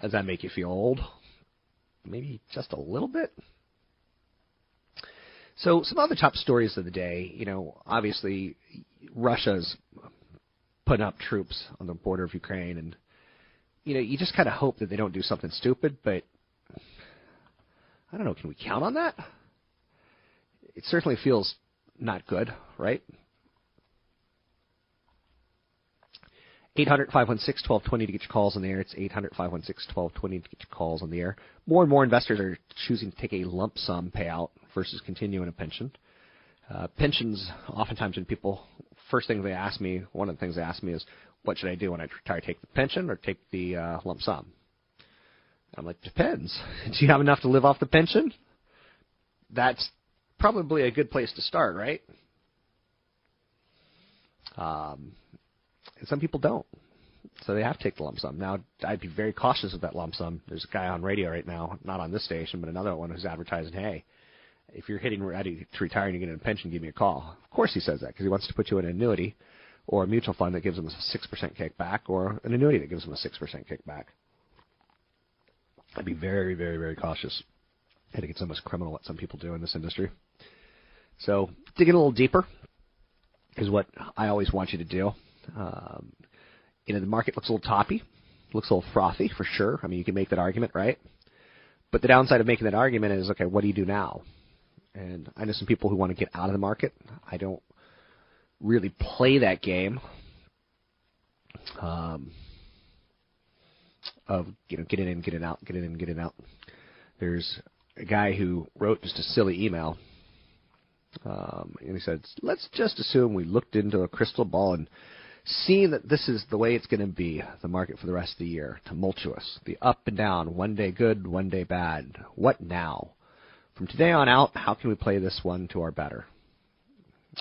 Speaker 1: Does that make you feel old? Maybe just a little bit. So some other top stories of the day. You know, obviously Russia's putting up troops on the border of Ukraine, and you know, you just kind of hope that they don't do something stupid. But I don't know. Can we count on that? It certainly feels not good, right? 800 516 1220 to get your calls on the air. It's 800 516 1220 to get your calls on the air. More and more investors are choosing to take a lump sum payout versus continuing a pension. Uh, pensions, oftentimes when people, first thing they ask me, one of the things they ask me is, what should I do when I retire? Take the pension or take the uh, lump sum? I'm like, depends. Do you have enough to live off the pension? That's probably a good place to start, right? Um, and some people don't. So they have to take the lump sum. Now, I'd be very cautious of that lump sum. There's a guy on radio right now, not on this station, but another one who's advertising, hey, if you're hitting ready to retire and you get a pension, give me a call. Of course he says that because he wants to put you in an annuity or a mutual fund that gives him a 6% kickback or an annuity that gives him a 6% kickback. I'd be very, very, very cautious. I think it's almost criminal what some people do in this industry. So digging a little deeper is what I always want you to do. Um, you know, the market looks a little toppy, looks a little frothy for sure. I mean, you can make that argument, right? But the downside of making that argument is, okay, what do you do now? And I know some people who want to get out of the market. I don't really play that game um, of you know getting in, getting out, getting in, getting out. There's a guy who wrote just a silly email. Um, and he said, let's just assume we looked into a crystal ball and seen that this is the way it's going to be, the market for the rest of the year. Tumultuous, the up and down, one day good, one day bad. What now? From today on out, how can we play this one to our better?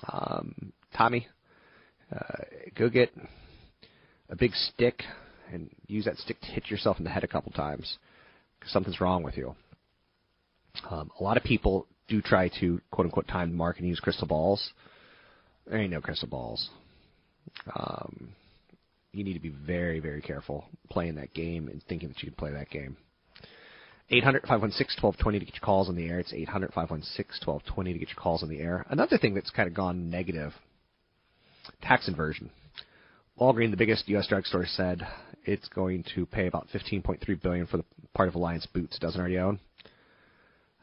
Speaker 1: Um, Tommy, uh, go get a big stick and use that stick to hit yourself in the head a couple times because something's wrong with you. Um, a lot of people do try to quote unquote time the market and use crystal balls. There ain't no crystal balls. Um, you need to be very, very careful playing that game and thinking that you can play that game. 800 516 1220 to get your calls on the air. It's 800 516 1220 to get your calls on the air. Another thing that's kind of gone negative tax inversion. Walgreens, the biggest U.S. drugstore, said it's going to pay about 15.3 billion for the part of Alliance Boots it doesn't already own.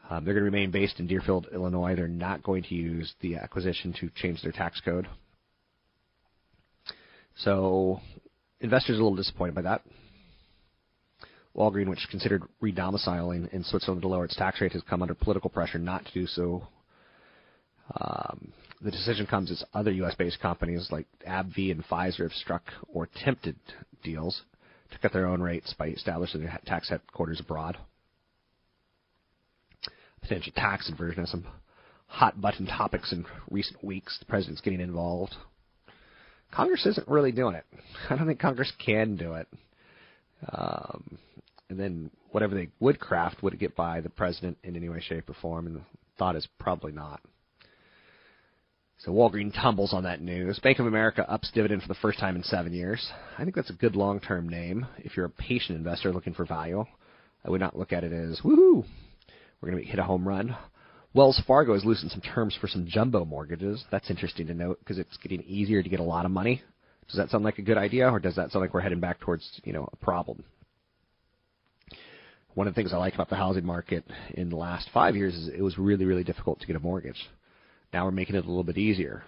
Speaker 1: Um, they're going to remain based in Deerfield, Illinois. They're not going to use the acquisition to change their tax code. So investors are a little disappointed by that. Walgreen, which considered redomiciling in Switzerland to lower its tax rate, has come under political pressure not to do so. Um, the decision comes as other U.S.-based companies like AbbVie and Pfizer have struck or attempted deals to cut their own rates by establishing their tax headquarters abroad. Potential tax inversion has some hot button topics in recent weeks. The president's getting involved. Congress isn't really doing it. I don't think Congress can do it. Um, and then whatever they would craft, would get by the president in any way, shape, or form? And the thought is probably not. So Walgreen tumbles on that news. Bank of America ups dividend for the first time in seven years. I think that's a good long-term name if you're a patient investor looking for value. I would not look at it as woohoo, we're going to hit a home run. Wells Fargo has loosened some terms for some jumbo mortgages. That's interesting to note because it's getting easier to get a lot of money. Does that sound like a good idea, or does that sound like we're heading back towards you know a problem? One of the things I like about the housing market in the last five years is it was really really difficult to get a mortgage. Now we're making it a little bit easier,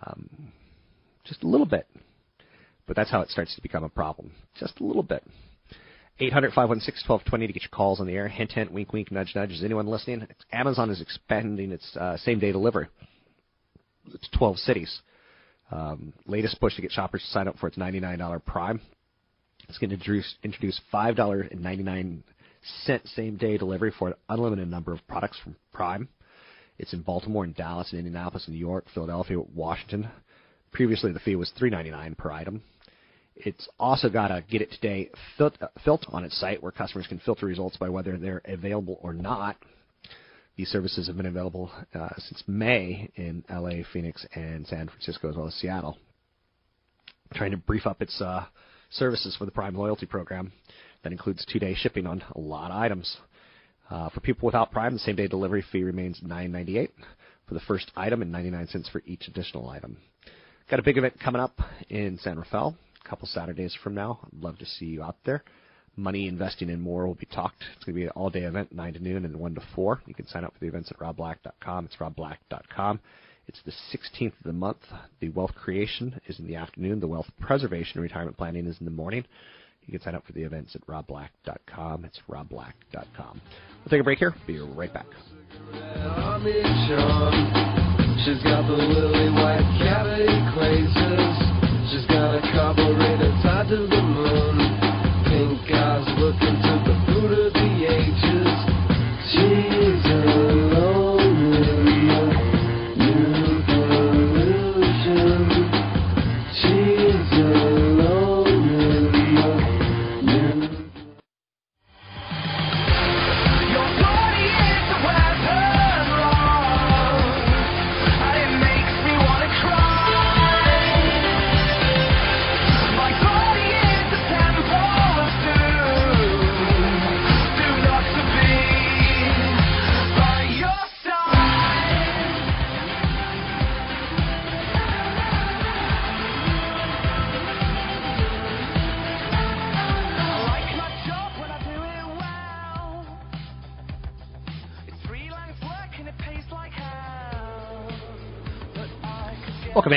Speaker 1: um, just a little bit. But that's how it starts to become a problem, just a little bit. 800 516 1220 to get your calls on the air. Hint, hint, wink, wink, nudge, nudge. Is anyone listening? Amazon is expanding its uh, same day delivery. It's 12 cities. Um, latest push to get shoppers to sign up for its $99 Prime. It's going to introduce, introduce $5.99 same day delivery for an unlimited number of products from Prime. It's in Baltimore and Dallas and Indianapolis and New York, Philadelphia, Washington. Previously, the fee was $3.99 per item. It's also got a Get It Today fil- uh, filter on its site where customers can filter results by whether they're available or not. These services have been available uh, since May in LA, Phoenix, and San Francisco, as well as Seattle. I'm Trying to brief up its uh, services for the Prime Loyalty Program that includes two day shipping on a lot of items. Uh, for people without Prime, the same day delivery fee remains $9.98 for the first item and 99 cents for each additional item. Got a big event coming up in San Rafael a couple Saturdays from now. I'd love to see you out there. Money investing and more will be talked. It's going to be an all day event, 9 to noon and 1 to 4. You can sign up for the events at robblack.com. It's robblack.com. It's the 16th of the month. The wealth creation is in the afternoon. The wealth preservation and retirement planning is in the morning. You can sign up for the events at robblack.com. It's robblack.com. We'll take a break here. Be right back.
Speaker 5: She's got the lily white. She's got a carburetor tied to the moon. Pink eyes looking to the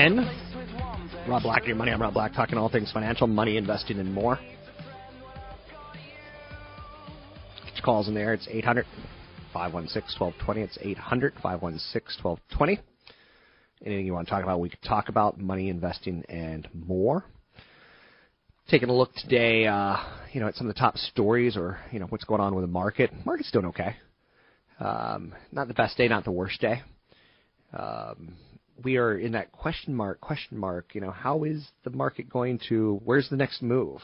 Speaker 5: in.
Speaker 1: Rob Black, your money. I'm Rob Black, talking all things financial, money, investing, and more. Get your calls in there. It's 800 516 1220. It's 800 516 1220. Anything you want to talk about, we could talk about money investing and more. Taking a look today, uh, you know, at some of the top stories or you know what's going on with the market. Market's doing okay. Um, not the best day, not the worst day. Um, we are in that question mark, question mark. You know, how is the market going to? Where's the next move?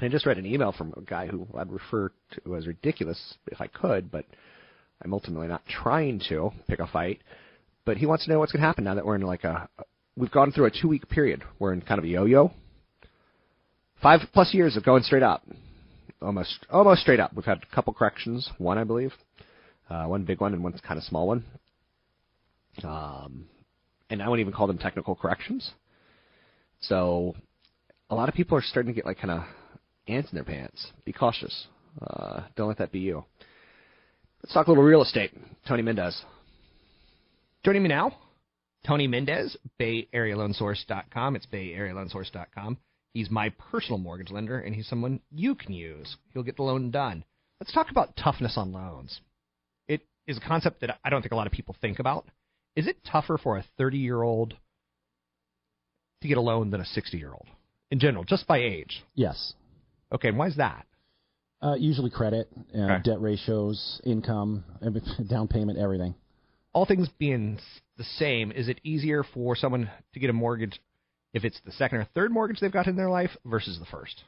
Speaker 1: I just read an email from a guy who I'd refer to as ridiculous if I could, but I'm ultimately not trying to pick a fight. But he wants to know what's going to happen now that we're in like a. We've gone through a two week period. We're in kind of a yo yo. Five plus years of going straight up, almost almost straight up. We've had a couple corrections, one I believe, uh, one big one and one kind of small one. Um, and I wouldn't even call them technical corrections. So a lot of people are starting to get like kind of ants in their pants. Be cautious. Uh, don't let that be you. Let's talk a little real estate. Tony Mendez.
Speaker 2: Joining me now, Tony Mendez, BayAreaLoanSource.com. It's BayAreaLoanSource.com. He's my personal mortgage lender, and he's someone you can use. He'll get the loan done. Let's talk about toughness on loans. It is a concept that I don't think a lot of people think about. Is it tougher for a 30 year old to get a loan than a 60 year old in general, just by age?
Speaker 8: Yes.
Speaker 2: Okay, and why is that?
Speaker 8: Uh, usually credit, uh,
Speaker 2: Okay.
Speaker 8: debt ratios, income, down payment, everything.
Speaker 2: all things being the same, is it easier for someone to get a mortgage if it's the second or third mortgage they've got in their life versus the first?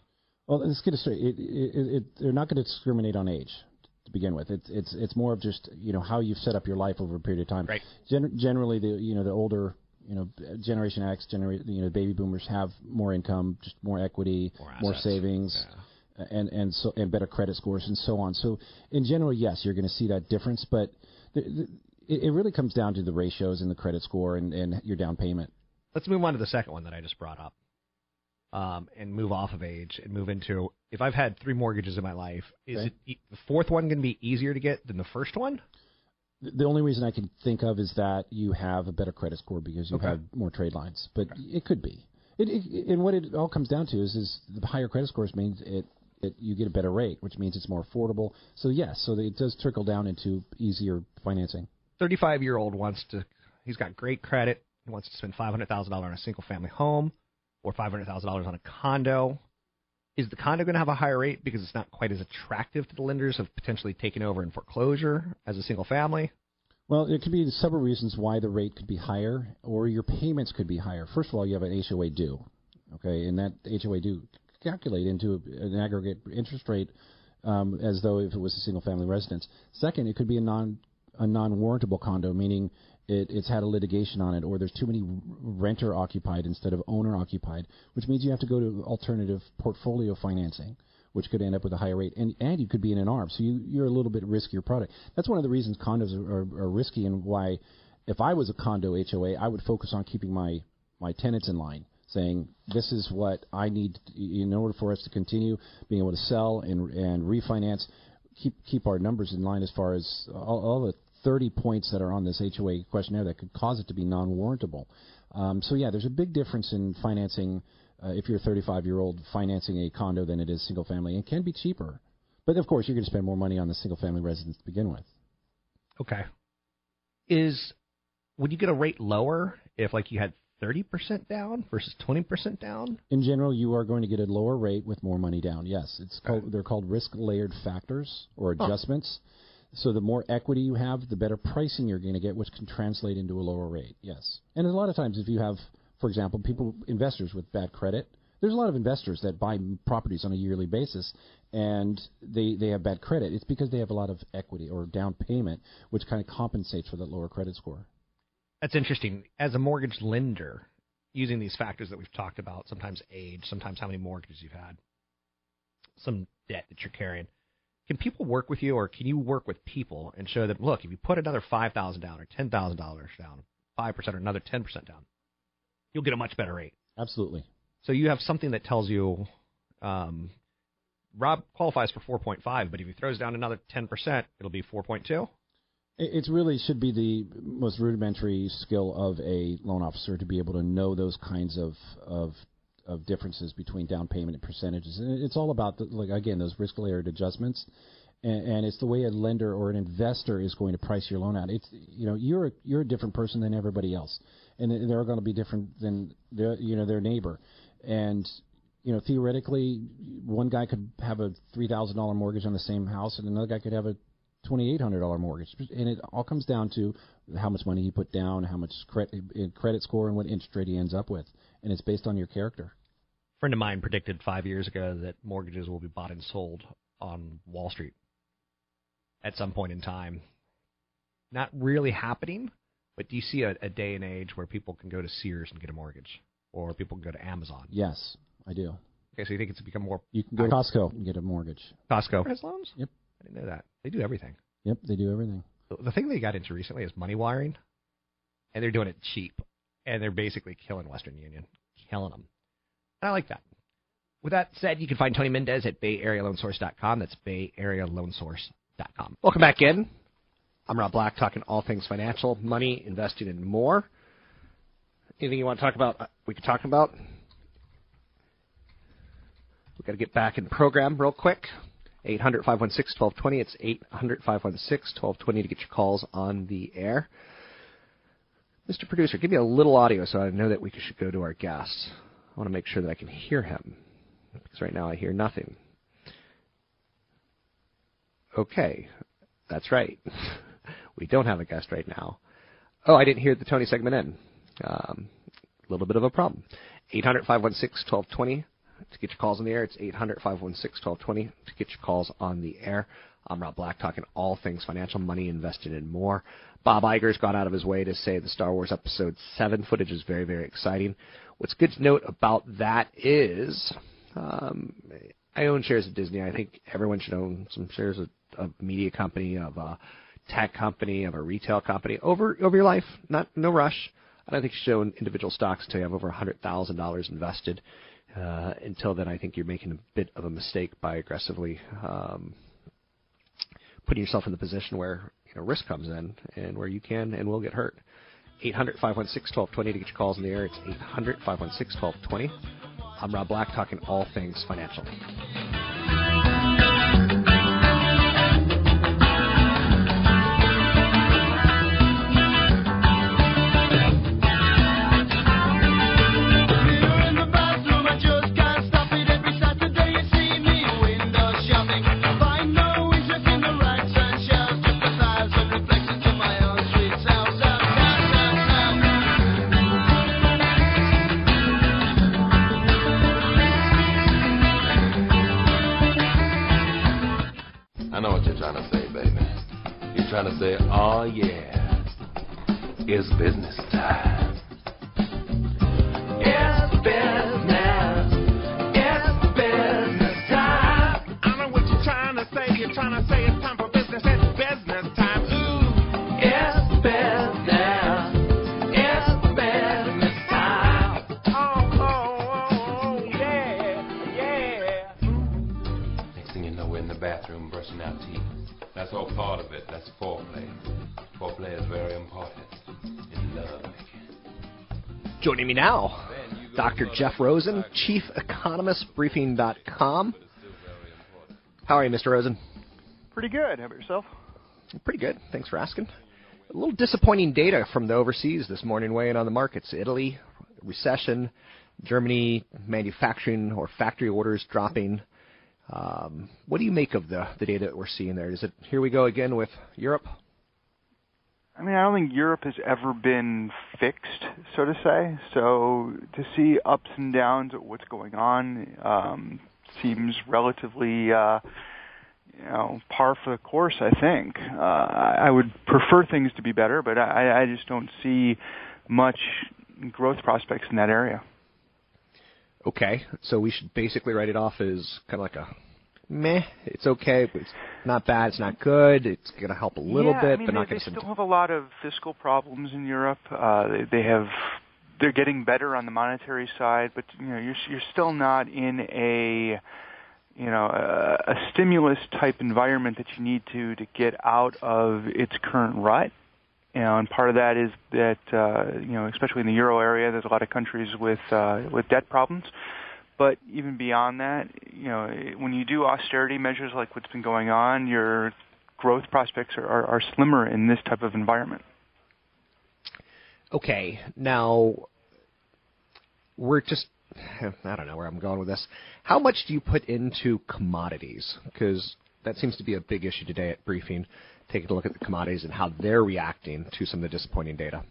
Speaker 8: Well, let's get it straight. It, it, it, they're not going to discriminate on age begin with. It's it's it's more of just you know how you've set up your life over a period of time.
Speaker 2: Right.
Speaker 8: Gen- generally, the you know the older you know Generation X, genera- you know baby boomers have more income, just more equity,
Speaker 2: More assets.
Speaker 8: savings. And and so and better credit scores and so on. So in general, yes, you're going to see that difference, but the, the, it, it really comes down to the ratios and the credit score and, and your down payment.
Speaker 2: Let's move on to the second one that I just brought up, um, and move off of age and move into if I've had three mortgages in my life, is
Speaker 8: Okay.
Speaker 2: it the fourth one going to be easier to get than the first one?
Speaker 8: The- only reason I can think of is that you have a better credit score because you
Speaker 2: Okay.
Speaker 8: have more trade lines, but it could be. It, it, and what it all comes down to is, is the higher credit scores means it, it you get a better rate, which means it's more affordable. So yes, so it does trickle down into easier financing.
Speaker 2: 35 year old wants to, he's got great credit. He wants to spend $500,000 on a single family home or $500,000 on a condo. Is the condo going to have a higher rate because it's not quite as attractive to the lenders of potentially taking over in foreclosure as a single family?
Speaker 8: Well, there could be several reasons why the rate could be higher, or your payments could be higher. First of all, you have an HOA due, okay, and that HOA due calculate into an aggregate interest rate um, as though if it was a single-family residence. Second, it could be a non a non-warrantable condo, meaning it, it's had a litigation on it, or there's too many renter occupied instead of owner occupied, which means you have to go to alternative portfolio financing which could end up with a higher rate. And and you could be in an ARM, so you you're a little bit riskier product. That's one of the reasons condos are, are, are risky, and why if I was a condo HOA, I would focus on keeping my my tenants in line, saying this is what I need in order for us to continue being able to sell and and refinance. Keep keep our numbers in line as far as all, all the 30 points that are on this HOA questionnaire that could cause it to be non-warrantable. Um, so yeah, there's a big difference in financing uh, if you're a 35 year old financing a condo than it is single family, and can be cheaper. But of course, you're going to spend more money on the single family residence to begin with.
Speaker 2: Okay. Is would you get a rate lower if like you had 30% down versus 20% down?
Speaker 8: In general, you are going to get a lower rate with more money down. Yes, it's called, they're called risk layered factors or
Speaker 2: Huh.
Speaker 8: So the more equity you have, the better pricing you're going to get, which can translate into a lower rate. Yes, and a lot of times, if you have, for example, people investors with bad credit, there's a lot of investors that buy properties on a yearly basis, and they they have bad credit. It's because they have a lot of equity or down payment, which kind of compensates for that lower credit score.
Speaker 2: That's interesting. As a mortgage lender, using these factors that we've talked about, sometimes age, sometimes how many mortgages you've had, some debt that you're carrying. Can people work with you, or can you work with people and show them, look, if you put another five thousand down or ten thousand dollars down, five percent or another ten percent down, you'll get a much better rate.
Speaker 8: Absolutely.
Speaker 2: So you have something that tells you, um, Rob qualifies for four point five, but if he throws down another ten percent, it'll be four point two.
Speaker 8: It it really should be the most rudimentary skill of a loan officer to be able to know those kinds of of, of differences between down payment and percentages. And it's all about the, like again those risk layered adjustments. and, and it's the way a lender or an investor is going to price your loan out. It's you know you're a, you're a different person than everybody else, and they're going to be different than their you know their neighbor, and you know theoretically one guy could have a three thousand dollar mortgage on the same house, and another guy could have a twenty eight hundred dollar mortgage, and it all comes down to how much money he put down, how much credit credit score, and what interest rate he ends up with, and it's based on your character.
Speaker 1: A friend of mine predicted five years ago that mortgages will be bought and sold on Wall Street at some point in time. Not really happening, but do you see a, a day and age where people can go to Sears and get a mortgage, or people can go to Amazon?
Speaker 8: Yes, I do.
Speaker 1: Okay, so you think it's become more?
Speaker 8: You can go to Costco and get a mortgage.
Speaker 1: Costco has loans.
Speaker 8: Yep.
Speaker 1: I didn't know that. They do everything.
Speaker 8: Yep, they do everything.
Speaker 1: The- The thing they got into recently is money wiring, and they're doing it cheap, and they're basically killing Western Union, killing them. And I like that. With that said, you can find Tony Mendez at BayAreaLoanSource.com. That's BayAreaLoanSource.com. Welcome back in. I'm Rob Black, talking all things financial, money, investing, and more. Anything you want to talk about? uh, We could talk about. We've got to get back in program real quick. 800 516 1220. It's 800 516 1220 to get your calls on the air. Mr. Producer, give me a little audio so I know that we should go to our guest. I want to make sure that I can hear him because right now I hear nothing. Okay, that's right. we don't have a guest right now. Oh, I didn't hear the Tony segment in. Um, a little bit of a problem. 800 516 1220 to get your calls on the air. It's 800 516 1220 to get your calls on the air. I'm Rob Black, talking all things financial, money, invested, and more. Bob Iger's gone out of his way to say the Star Wars Episode 7 footage is very, very exciting. What's good to note about that is um, I own shares of Disney. I think everyone should own some shares of a media company, of a tech company, of a retail company over over your life. Not no rush. I don't think you should own individual stocks until you have over hundred thousand dollars invested. Uh, until then, I think you're making a bit of a mistake by aggressively um, putting yourself in the position where you know risk comes in and where you can and will get hurt. 800 516 1220 to get your calls in the air. It's 800 516 1220. I'm Rob Black, talking all things financial.
Speaker 5: Say, oh yeah, it's business time.
Speaker 9: Joining me now, Dr. Jeff Rosen, Chief Economist, Briefing.com. How are you, Mr. Rosen?
Speaker 10: Pretty good. How about yourself?
Speaker 9: Pretty good. Thanks for asking. A little disappointing data from the overseas this morning weighing on the markets. Italy, recession. Germany, manufacturing or factory orders dropping. Um, what do you make of the, the data that we're seeing there? Is it here we go again with Europe?
Speaker 10: I mean, I don't think Europe has ever been fixed, so to say. So to see ups and downs of what's going on um, seems relatively, uh, you know, par for the course. I think uh, I would prefer things to be better, but I, I just don't see much growth prospects in that area.
Speaker 9: Okay, so we should basically write it off as kind of like a meh. It's okay, but it's not bad. It's not good. It's going to help a little
Speaker 10: yeah,
Speaker 9: bit,
Speaker 10: I mean,
Speaker 9: but not
Speaker 10: they,
Speaker 9: going
Speaker 10: they still have a lot of fiscal problems in Europe. Uh, they, they have they're getting better on the monetary side, but you know you're you're still not in a you know a, a stimulus type environment that you need to to get out of its current rut. You know, and part of that is that uh, you know, especially in the euro area, there's a lot of countries with uh, with debt problems. But even beyond that, you know, when you do austerity measures like what's been going on, your growth prospects are, are, are slimmer in this type of environment.
Speaker 1: Okay, now we're just I don't know where I'm going with this. How much do you put into commodities? Because that seems to be a big issue today at briefing. Taking a look at the commodities and how they're reacting to some of the disappointing data.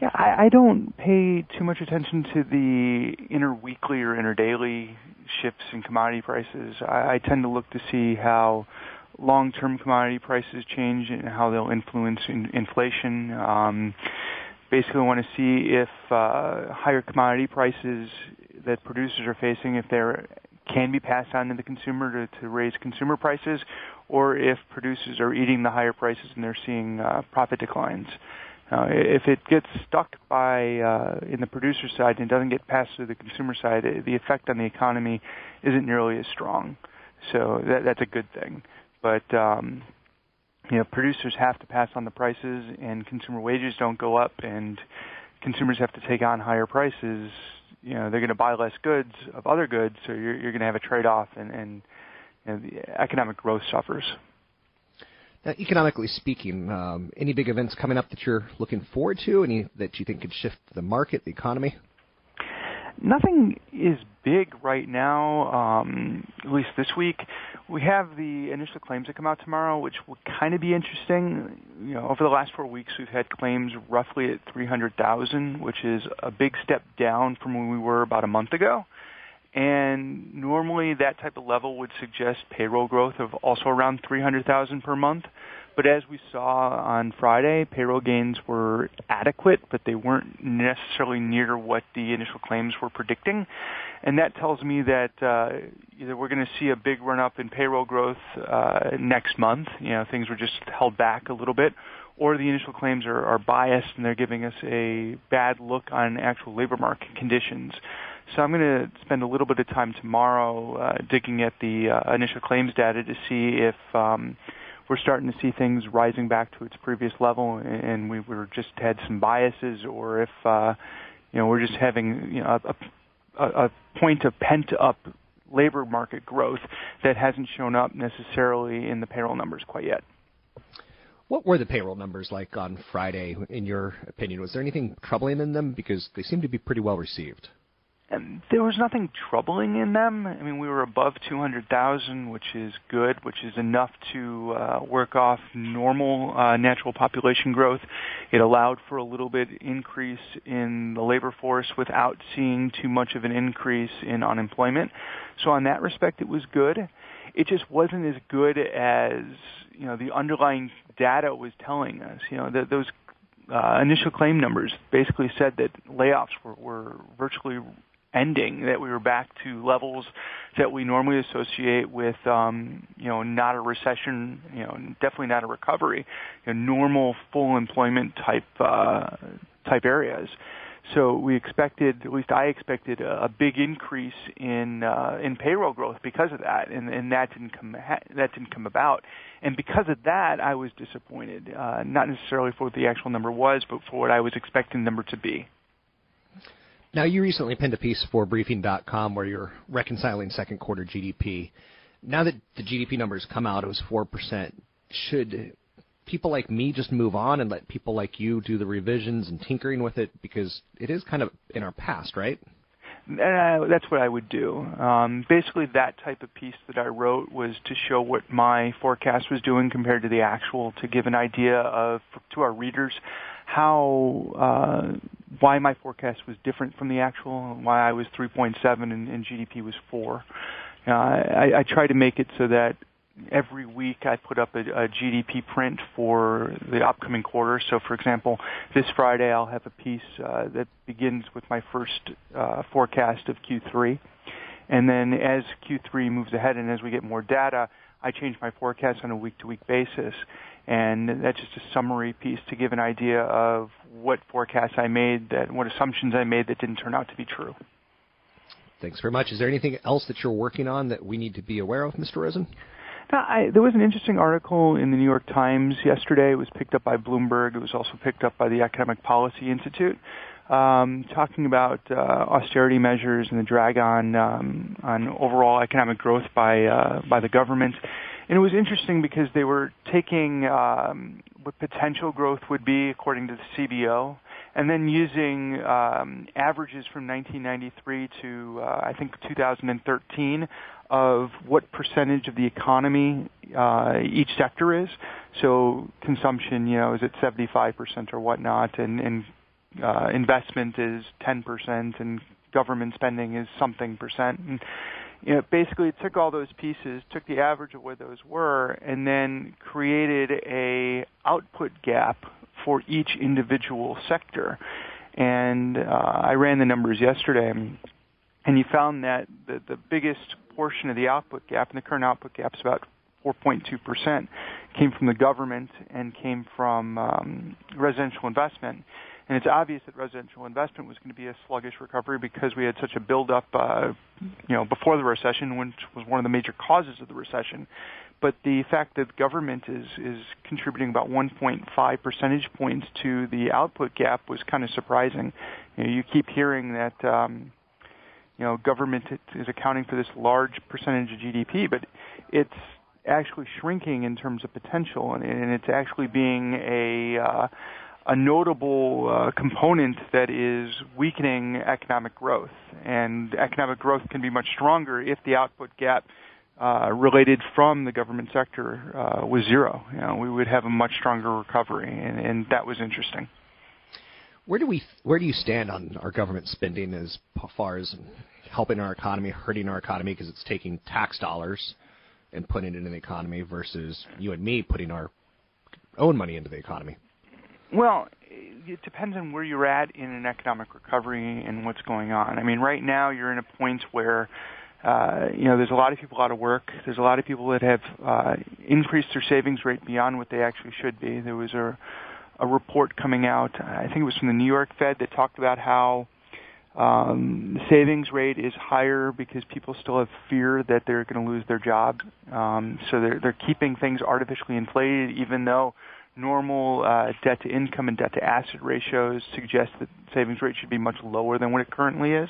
Speaker 10: Yeah, I, I don't pay too much attention to the interweekly or interdaily shifts in commodity prices. I, I tend to look to see how long-term commodity prices change and how they'll influence in, inflation. Um, basically, want to see if uh, higher commodity prices that producers are facing, if they're can be passed on to the consumer to, to raise consumer prices, or if producers are eating the higher prices and they're seeing uh, profit declines. If it gets stuck by uh, in the producer side and doesn't get passed to the consumer side, it, the effect on the economy isn't nearly as strong. So that, that's a good thing. But um, you know, producers have to pass on the prices, and consumer wages don't go up, and consumers have to take on higher prices. You know, they're going to buy less goods of other goods, so you're, you're going to have a trade-off, and, and you know, the economic growth suffers.
Speaker 1: Now, economically speaking, um, any big events coming up that you're looking forward to? Any that you think could shift the market, the economy?
Speaker 10: Nothing is big right now, um, at least this week. We have the initial claims that come out tomorrow, which will kind of be interesting. You know, over the last four weeks, we've had claims roughly at 300,000, which is a big step down from when we were about a month ago. And normally that type of level would suggest payroll growth of also around 300,000 per month. But as we saw on Friday, payroll gains were adequate, but they weren't necessarily near what the initial claims were predicting. And that tells me that uh, either we're going to see a big run up in payroll growth uh, next month, you know, things were just held back a little bit, or the initial claims are, are biased and they're giving us a bad look on actual labor market conditions. So I'm going to spend a little bit of time tomorrow uh, digging at the uh, initial claims data to see if um, we're starting to see things rising back to its previous level, and we were just had some biases, or if uh, you know we're just having you know a, a, a point of pent up labor market growth that hasn't shown up necessarily in the payroll numbers quite yet.
Speaker 1: What were the payroll numbers like on Friday, in your opinion? Was there anything troubling in them? Because they seem to be pretty well received.
Speaker 10: And there was nothing troubling in them. I mean, we were above 200,000, which is good, which is enough to uh, work off normal uh, natural population growth. It allowed for a little bit increase in the labor force without seeing too much of an increase in unemployment. So on that respect, it was good. It just wasn't as good as you know the underlying data was telling us. You know, those uh, initial claim numbers basically said that layoffs were, were virtually ending, that we were back to levels that we normally associate with, um, you know, not a recession, you know, definitely not a recovery, you know, normal full employment type uh, type areas. So we expected, at least I expected, a, a big increase in uh, in payroll growth because of that, and, and that didn't come ha- that didn't come about. And because of that, I was disappointed. Uh, not necessarily for what the actual number was, but for what I was expecting the number to be.
Speaker 1: Now, you recently penned a piece for Briefing.com where you're reconciling second quarter GDP. Now that the GDP numbers come out, it was 4%. Should people like me just move on and let people like you do the revisions and tinkering with it? Because it is kind of in our past, right?
Speaker 10: Uh, that's what I would do. Um, basically, that type of piece that I wrote was to show what my forecast was doing compared to the actual, to give an idea of to our readers how uh, why my forecast was different from the actual, and why I was 3.7 and, and GDP was four. Uh, I, I try to make it so that every week I put up a, a GDP print for the upcoming quarter. So, for example, this Friday I'll have a piece uh, that begins with my first uh, forecast of Q3. And then as Q3 moves ahead and as we get more data, I change my forecast on a week to week basis. And that's just a summary piece to give an idea of what forecasts I made, that what assumptions I made that didn't turn out to be true.
Speaker 1: Thanks very much. Is there anything else that you're working on that we need to be aware of, Mr. Rosen?
Speaker 10: Now, I, there was an interesting article in the New York Times yesterday. It was picked up by Bloomberg. It was also picked up by the Economic Policy Institute. um, talking about uh, austerity measures and the drag on um, on overall economic growth by uh, by the government. And it was interesting because they were taking um, what potential growth would be according to the CBO, and then using um, averages from 1993 to uh, I think 2013 of what percentage of the economy uh, each sector is. So consumption, you know, is at 75% or whatnot, and, and uh, investment is 10%, and government spending is something percent. And you know, basically, it took all those pieces, took the average of where those were, and then created a output gap for each individual sector. And uh, I ran the numbers yesterday, and you found that the, the biggest portion of the output gap, and the current output gap is about 4.2%, came from the government and came from um, residential investment. And it's obvious that residential investment was going to be a sluggish recovery because we had such a buildup, uh, you know, before the recession, which was one of the major causes of the recession. But the fact that government is is contributing about 1.5 percentage points to the output gap was kind of surprising. You, know, you keep hearing that. Um, you know, government is accounting for this large percentage of GDP, but it's actually shrinking in terms of potential, and, and it's actually being a uh, a notable uh, component that is weakening economic growth. And economic growth can be much stronger if the output gap uh, related from the government sector uh, was zero. You know, we would have a much stronger recovery, and, and that was interesting.
Speaker 1: Where do we where do you stand on our government spending as far as helping our economy, hurting our economy because it's taking tax dollars and putting it into the economy versus you and me putting our own money into the economy?
Speaker 10: Well, it depends on where you're at in an economic recovery and what's going on. I mean, right now you're in a point where uh, you know there's a lot of people out of work. There's a lot of people that have uh, increased their savings rate beyond what they actually should be. There was a a report coming out, I think it was from the New York Fed, that talked about how um, the savings rate is higher because people still have fear that they're going to lose their job. Um, so they're, they're keeping things artificially inflated, even though normal uh, debt to income and debt to asset ratios suggest that savings rate should be much lower than what it currently is.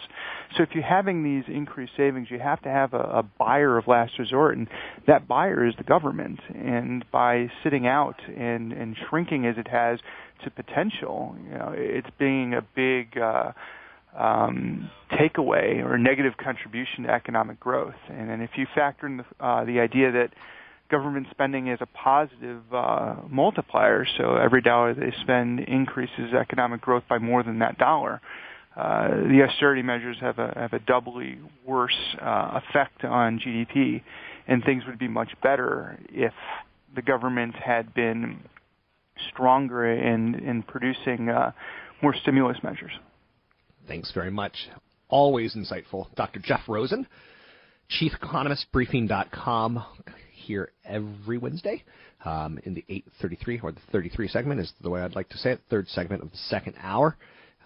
Speaker 10: So if you're having these increased savings, you have to have a, a buyer of last resort, and that buyer is the government. And by sitting out and, and shrinking as it has to potential, you know, it's being a big uh, um, takeaway or negative contribution to economic growth. And then if you factor in the, uh, the idea that government spending is a positive uh, multiplier, so every dollar they spend increases economic growth by more than that dollar. Uh, the austerity measures have a have a doubly worse uh, effect on GDP, and things would be much better if the government had been stronger in in producing uh, more stimulus measures.
Speaker 1: Thanks very much. Always insightful. Dr. Jeff Rosen, Chief Economist, Briefing.com, here every Wednesday um, in the 8:33 or the 33 segment is the way I'd like to say it. Third segment of the second hour.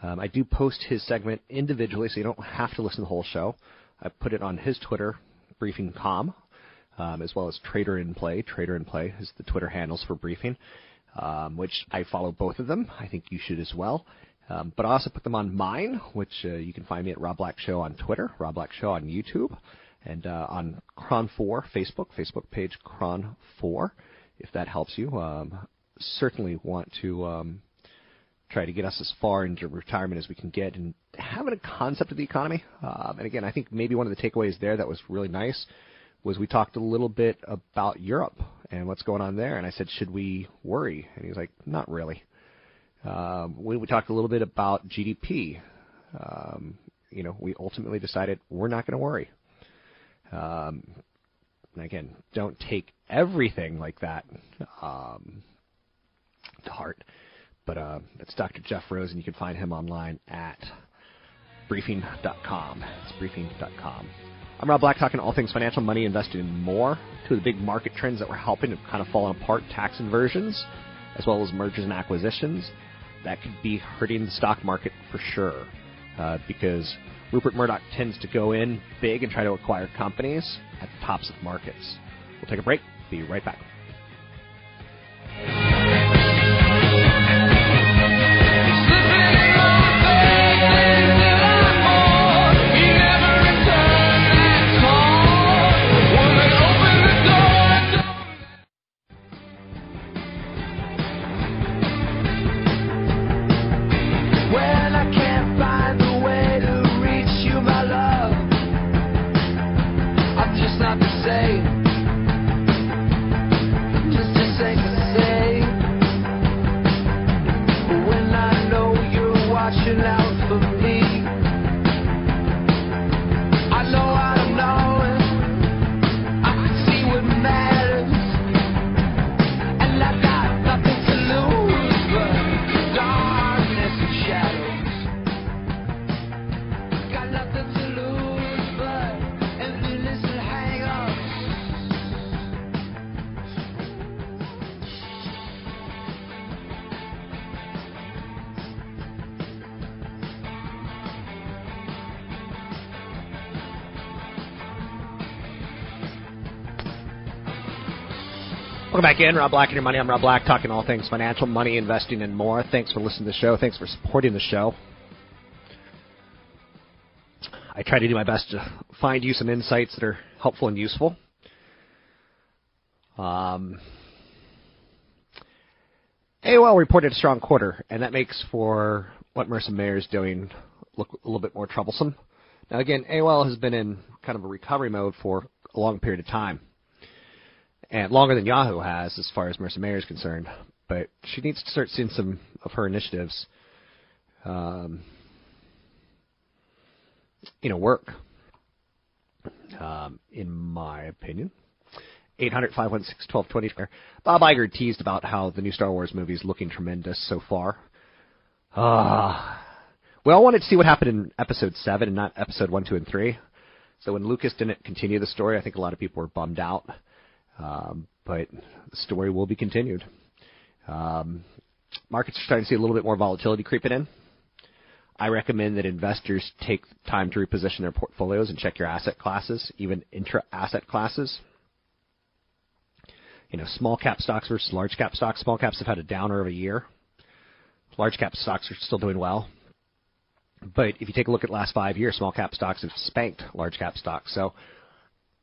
Speaker 1: Um, I do post his segment individually, so you don't have to listen to the whole show. I put it on his Twitter, Briefing.com, um, as well as Trader in Play. Trader in Play is the Twitter handles for Briefing, um, which I follow both of them. I think you should as well. Um, but I also put them on mine, which uh, you can find me at Rob Black Show on Twitter, Rob Black Show on YouTube, and uh, on KRON4 Facebook, Facebook page KRON4, if that helps you. Um, certainly want to um, try to get us as far into retirement as we can get and having a concept of the economy. Um, and again, I think maybe one of the takeaways there that was really nice was we talked a little bit about Europe and what's going on there. And I said, should we worry? And he's like, not really. Um, we, we talked a little bit about GDP. Um, you know, we ultimately decided we're not going to worry. Um, again, don't take everything like that um, to heart. But uh, Dr. Jeff Rose, and you can find him online at briefing.com. It's briefing.com. I'm Rob Black, talking all things financial, money, investing, and more. Two of the big market trends that were helping have kind of fallen apart tax inversions, as well as mergers and acquisitions. That could be hurting the stock market for sure, uh, because Rupert Murdoch tends to go in big and try to acquire companies at the tops of markets. We'll take a break. Be right back. Back in. Rob Black and your money. I'm Rob Black, talking all things financial, money, investing, and more. Thanks for listening to the show. Thanks for supporting the show. I try to do my best to find you some insights that are helpful and useful. Um, AOL reported a strong quarter, and that makes for what Marissa Mayer is doing look a little bit more troublesome. Now, again, AOL has been in kind of a recovery mode for a long period of time, and longer than Yahoo has, as far as Marissa Mayer is concerned. But she needs to start seeing some of her initiatives, um, you know, work. Um, in my opinion. 800 516 1220. Bob Iger teased about how the new Star Wars movie is looking tremendous so far. Ah. we all wanted to see what happened in episode 7 and not episode 1, 2, and 3. So when Lucas didn't continue the story, I think a lot of people were bummed out. Um, but the story will be continued. Um, markets are starting to see a little bit more volatility creeping in. I recommend that investors take time to reposition their portfolios and check your asset classes, even intra asset classes. You know, small cap stocks versus large cap stocks. Small caps have had a downer of a year. Large cap stocks are still doing well. But if you take a look at last five years, small cap stocks have spanked large cap stocks. So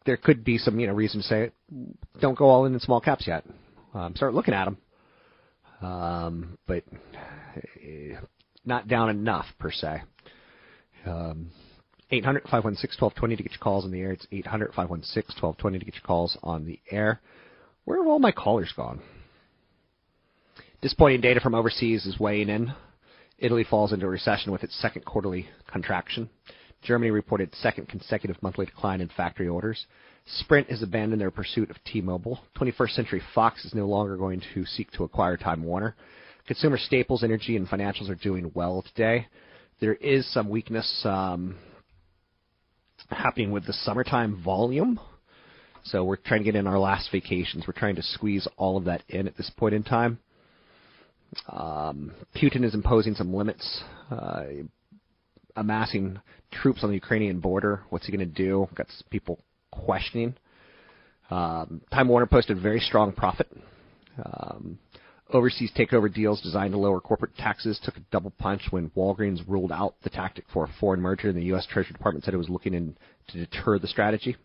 Speaker 1: there could be some you know reason to say don't go all in in small caps yet. Um, start looking at them, um, but eh, not down enough per se. Um, 800 516 1220 to get your calls on the air. It's 800 516 1220 to get your calls on the air. Where have all my callers gone? Disappointing data from overseas is weighing in. Italy falls into recession with its second quarterly contraction. Germany reported second consecutive monthly decline in factory orders. Sprint has abandoned their pursuit of T-Mobile. 21st Century Fox is no longer going to seek to acquire Time Warner. Consumer staples, energy, and financials are doing well today. There is some weakness um, happening with the summertime volume. So we're trying to get in our last vacations. We're trying to squeeze all of that in at this point in time. Um, Putin is imposing some limits, uh, amassing troops on the Ukrainian border. What's he going to do? Got people questioning. Um, Time Warner posted very strong profit. Um, overseas takeover deals designed to lower corporate taxes took a double punch when Walgreens ruled out the tactic for a foreign merger, and the U.S. Treasury Department said it was looking in to deter the strategy.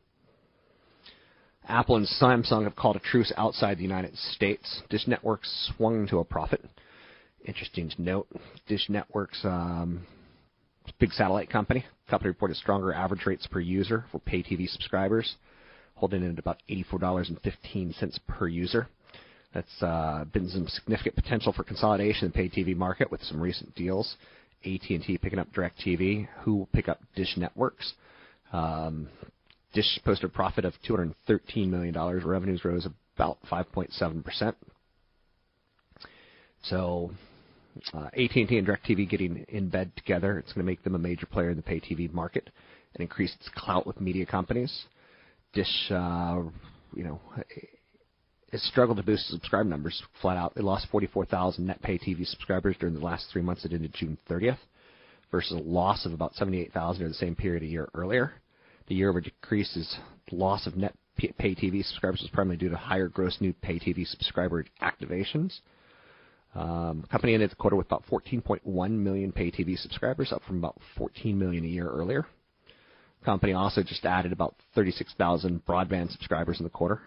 Speaker 1: Apple and Samsung have called a truce outside the United States. Dish Network swung to a profit. Interesting to note, Dish Network's um, big satellite company. Company reported stronger average rates per user for pay TV subscribers, holding it at about $84.15 per user. That's uh, been some significant potential for consolidation in the pay TV market with some recent deals. AT&T picking up DirecTV, who will pick up Dish Networks. Um, Dish posted a profit of $213 million. Revenues rose about 5.7%. So uh, AT&T and DirecTV getting in bed together, it's going to make them a major player in the pay TV market and increase its clout with media companies. Dish, uh, you know, has struggled to boost subscriber numbers flat out. It lost 44,000 net pay TV subscribers during the last three months that ended June 30th versus a loss of about 78,000 during the same period a year earlier. The year-over decrease is loss of net pay TV subscribers was primarily due to higher gross new pay TV subscriber activations. Um, company ended the quarter with about 14.1 million pay TV subscribers, up from about 14 million a year earlier. Company also just added about 36,000 broadband subscribers in the quarter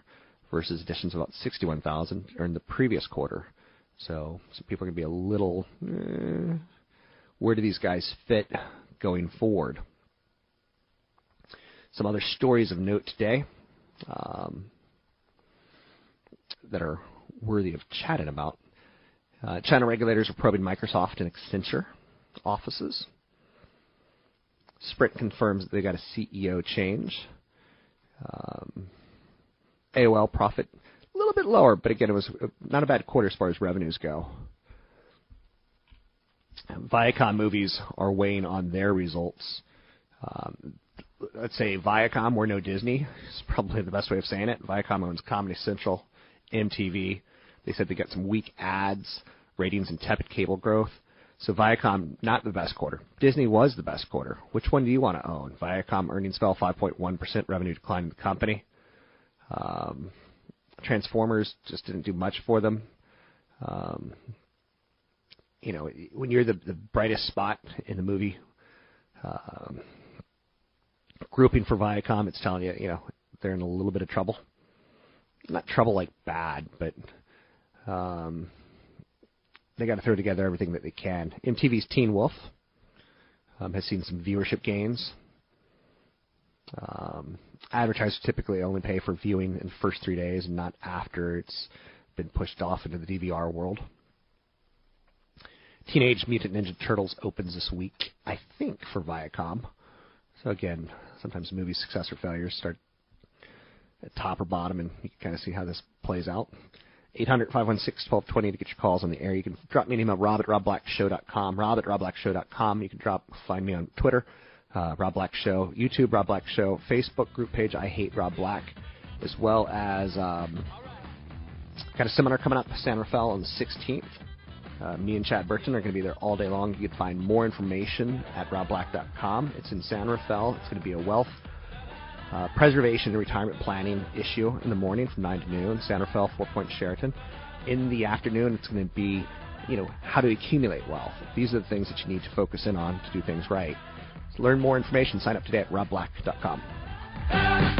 Speaker 1: versus additions of about 61,000 during the previous quarter. So some people are going to be a little, eh, where do these guys fit going forward? Some other stories of note today um, that are worthy of chatting about. Uh, China regulators are probing Microsoft and Accenture offices. Sprint confirms that they got a CEO change. Um, AOL profit a little bit lower, but again, it was not a bad quarter as far as revenues go. Viacom movies are weighing on their results. Um, let's say Viacom, we're no Disney. It's probably the best way of saying it. Viacom owns Comedy Central, MTV. They said they got some weak ads, ratings, and tepid cable growth. So Viacom, not the best quarter. Disney was the best quarter. Which one do you want to own? Viacom earnings fell 5.1%, revenue decline in the company. Um, Transformers just didn't do much for them. Um, you know, when you're the, the brightest spot in the movie um, grouping for Viacom, it's telling you, you know, they're in a little bit of trouble. Not trouble like bad, but um, they got to throw together everything that they can. MTV's Teen Wolf um, has seen some viewership gains. Um, advertisers typically only pay for viewing in the first three days and not after it's been pushed off into the DVR world. Teenage Mutant Ninja Turtles opens this week, I think, for Viacom. So again, sometimes movie success or failures start at top or bottom, and you can kind of see how this plays out. 800-516-1220 to get your calls on the air. You can drop me an email, rob at robblackshow.com, rob at robblackshow.com. You can drop, find me on Twitter, uh, Rob Black Show, YouTube, Rob Black Show, Facebook group page, I Hate Rob Black, as well as um, got a seminar coming up, San Rafael on the 16th. Uh, me and Chad Burton are going to be there all day long. You can find more information at robblack.com. It's in San Rafael. It's going to be a wealth uh, preservation and retirement planning issue in the morning from 9 to noon, San Rafael, Four Point Sheraton. In the afternoon, it's going to be, you know, how to accumulate wealth. These are the things that you need to focus in on to do things right. To learn more information, sign up today at robblack.com.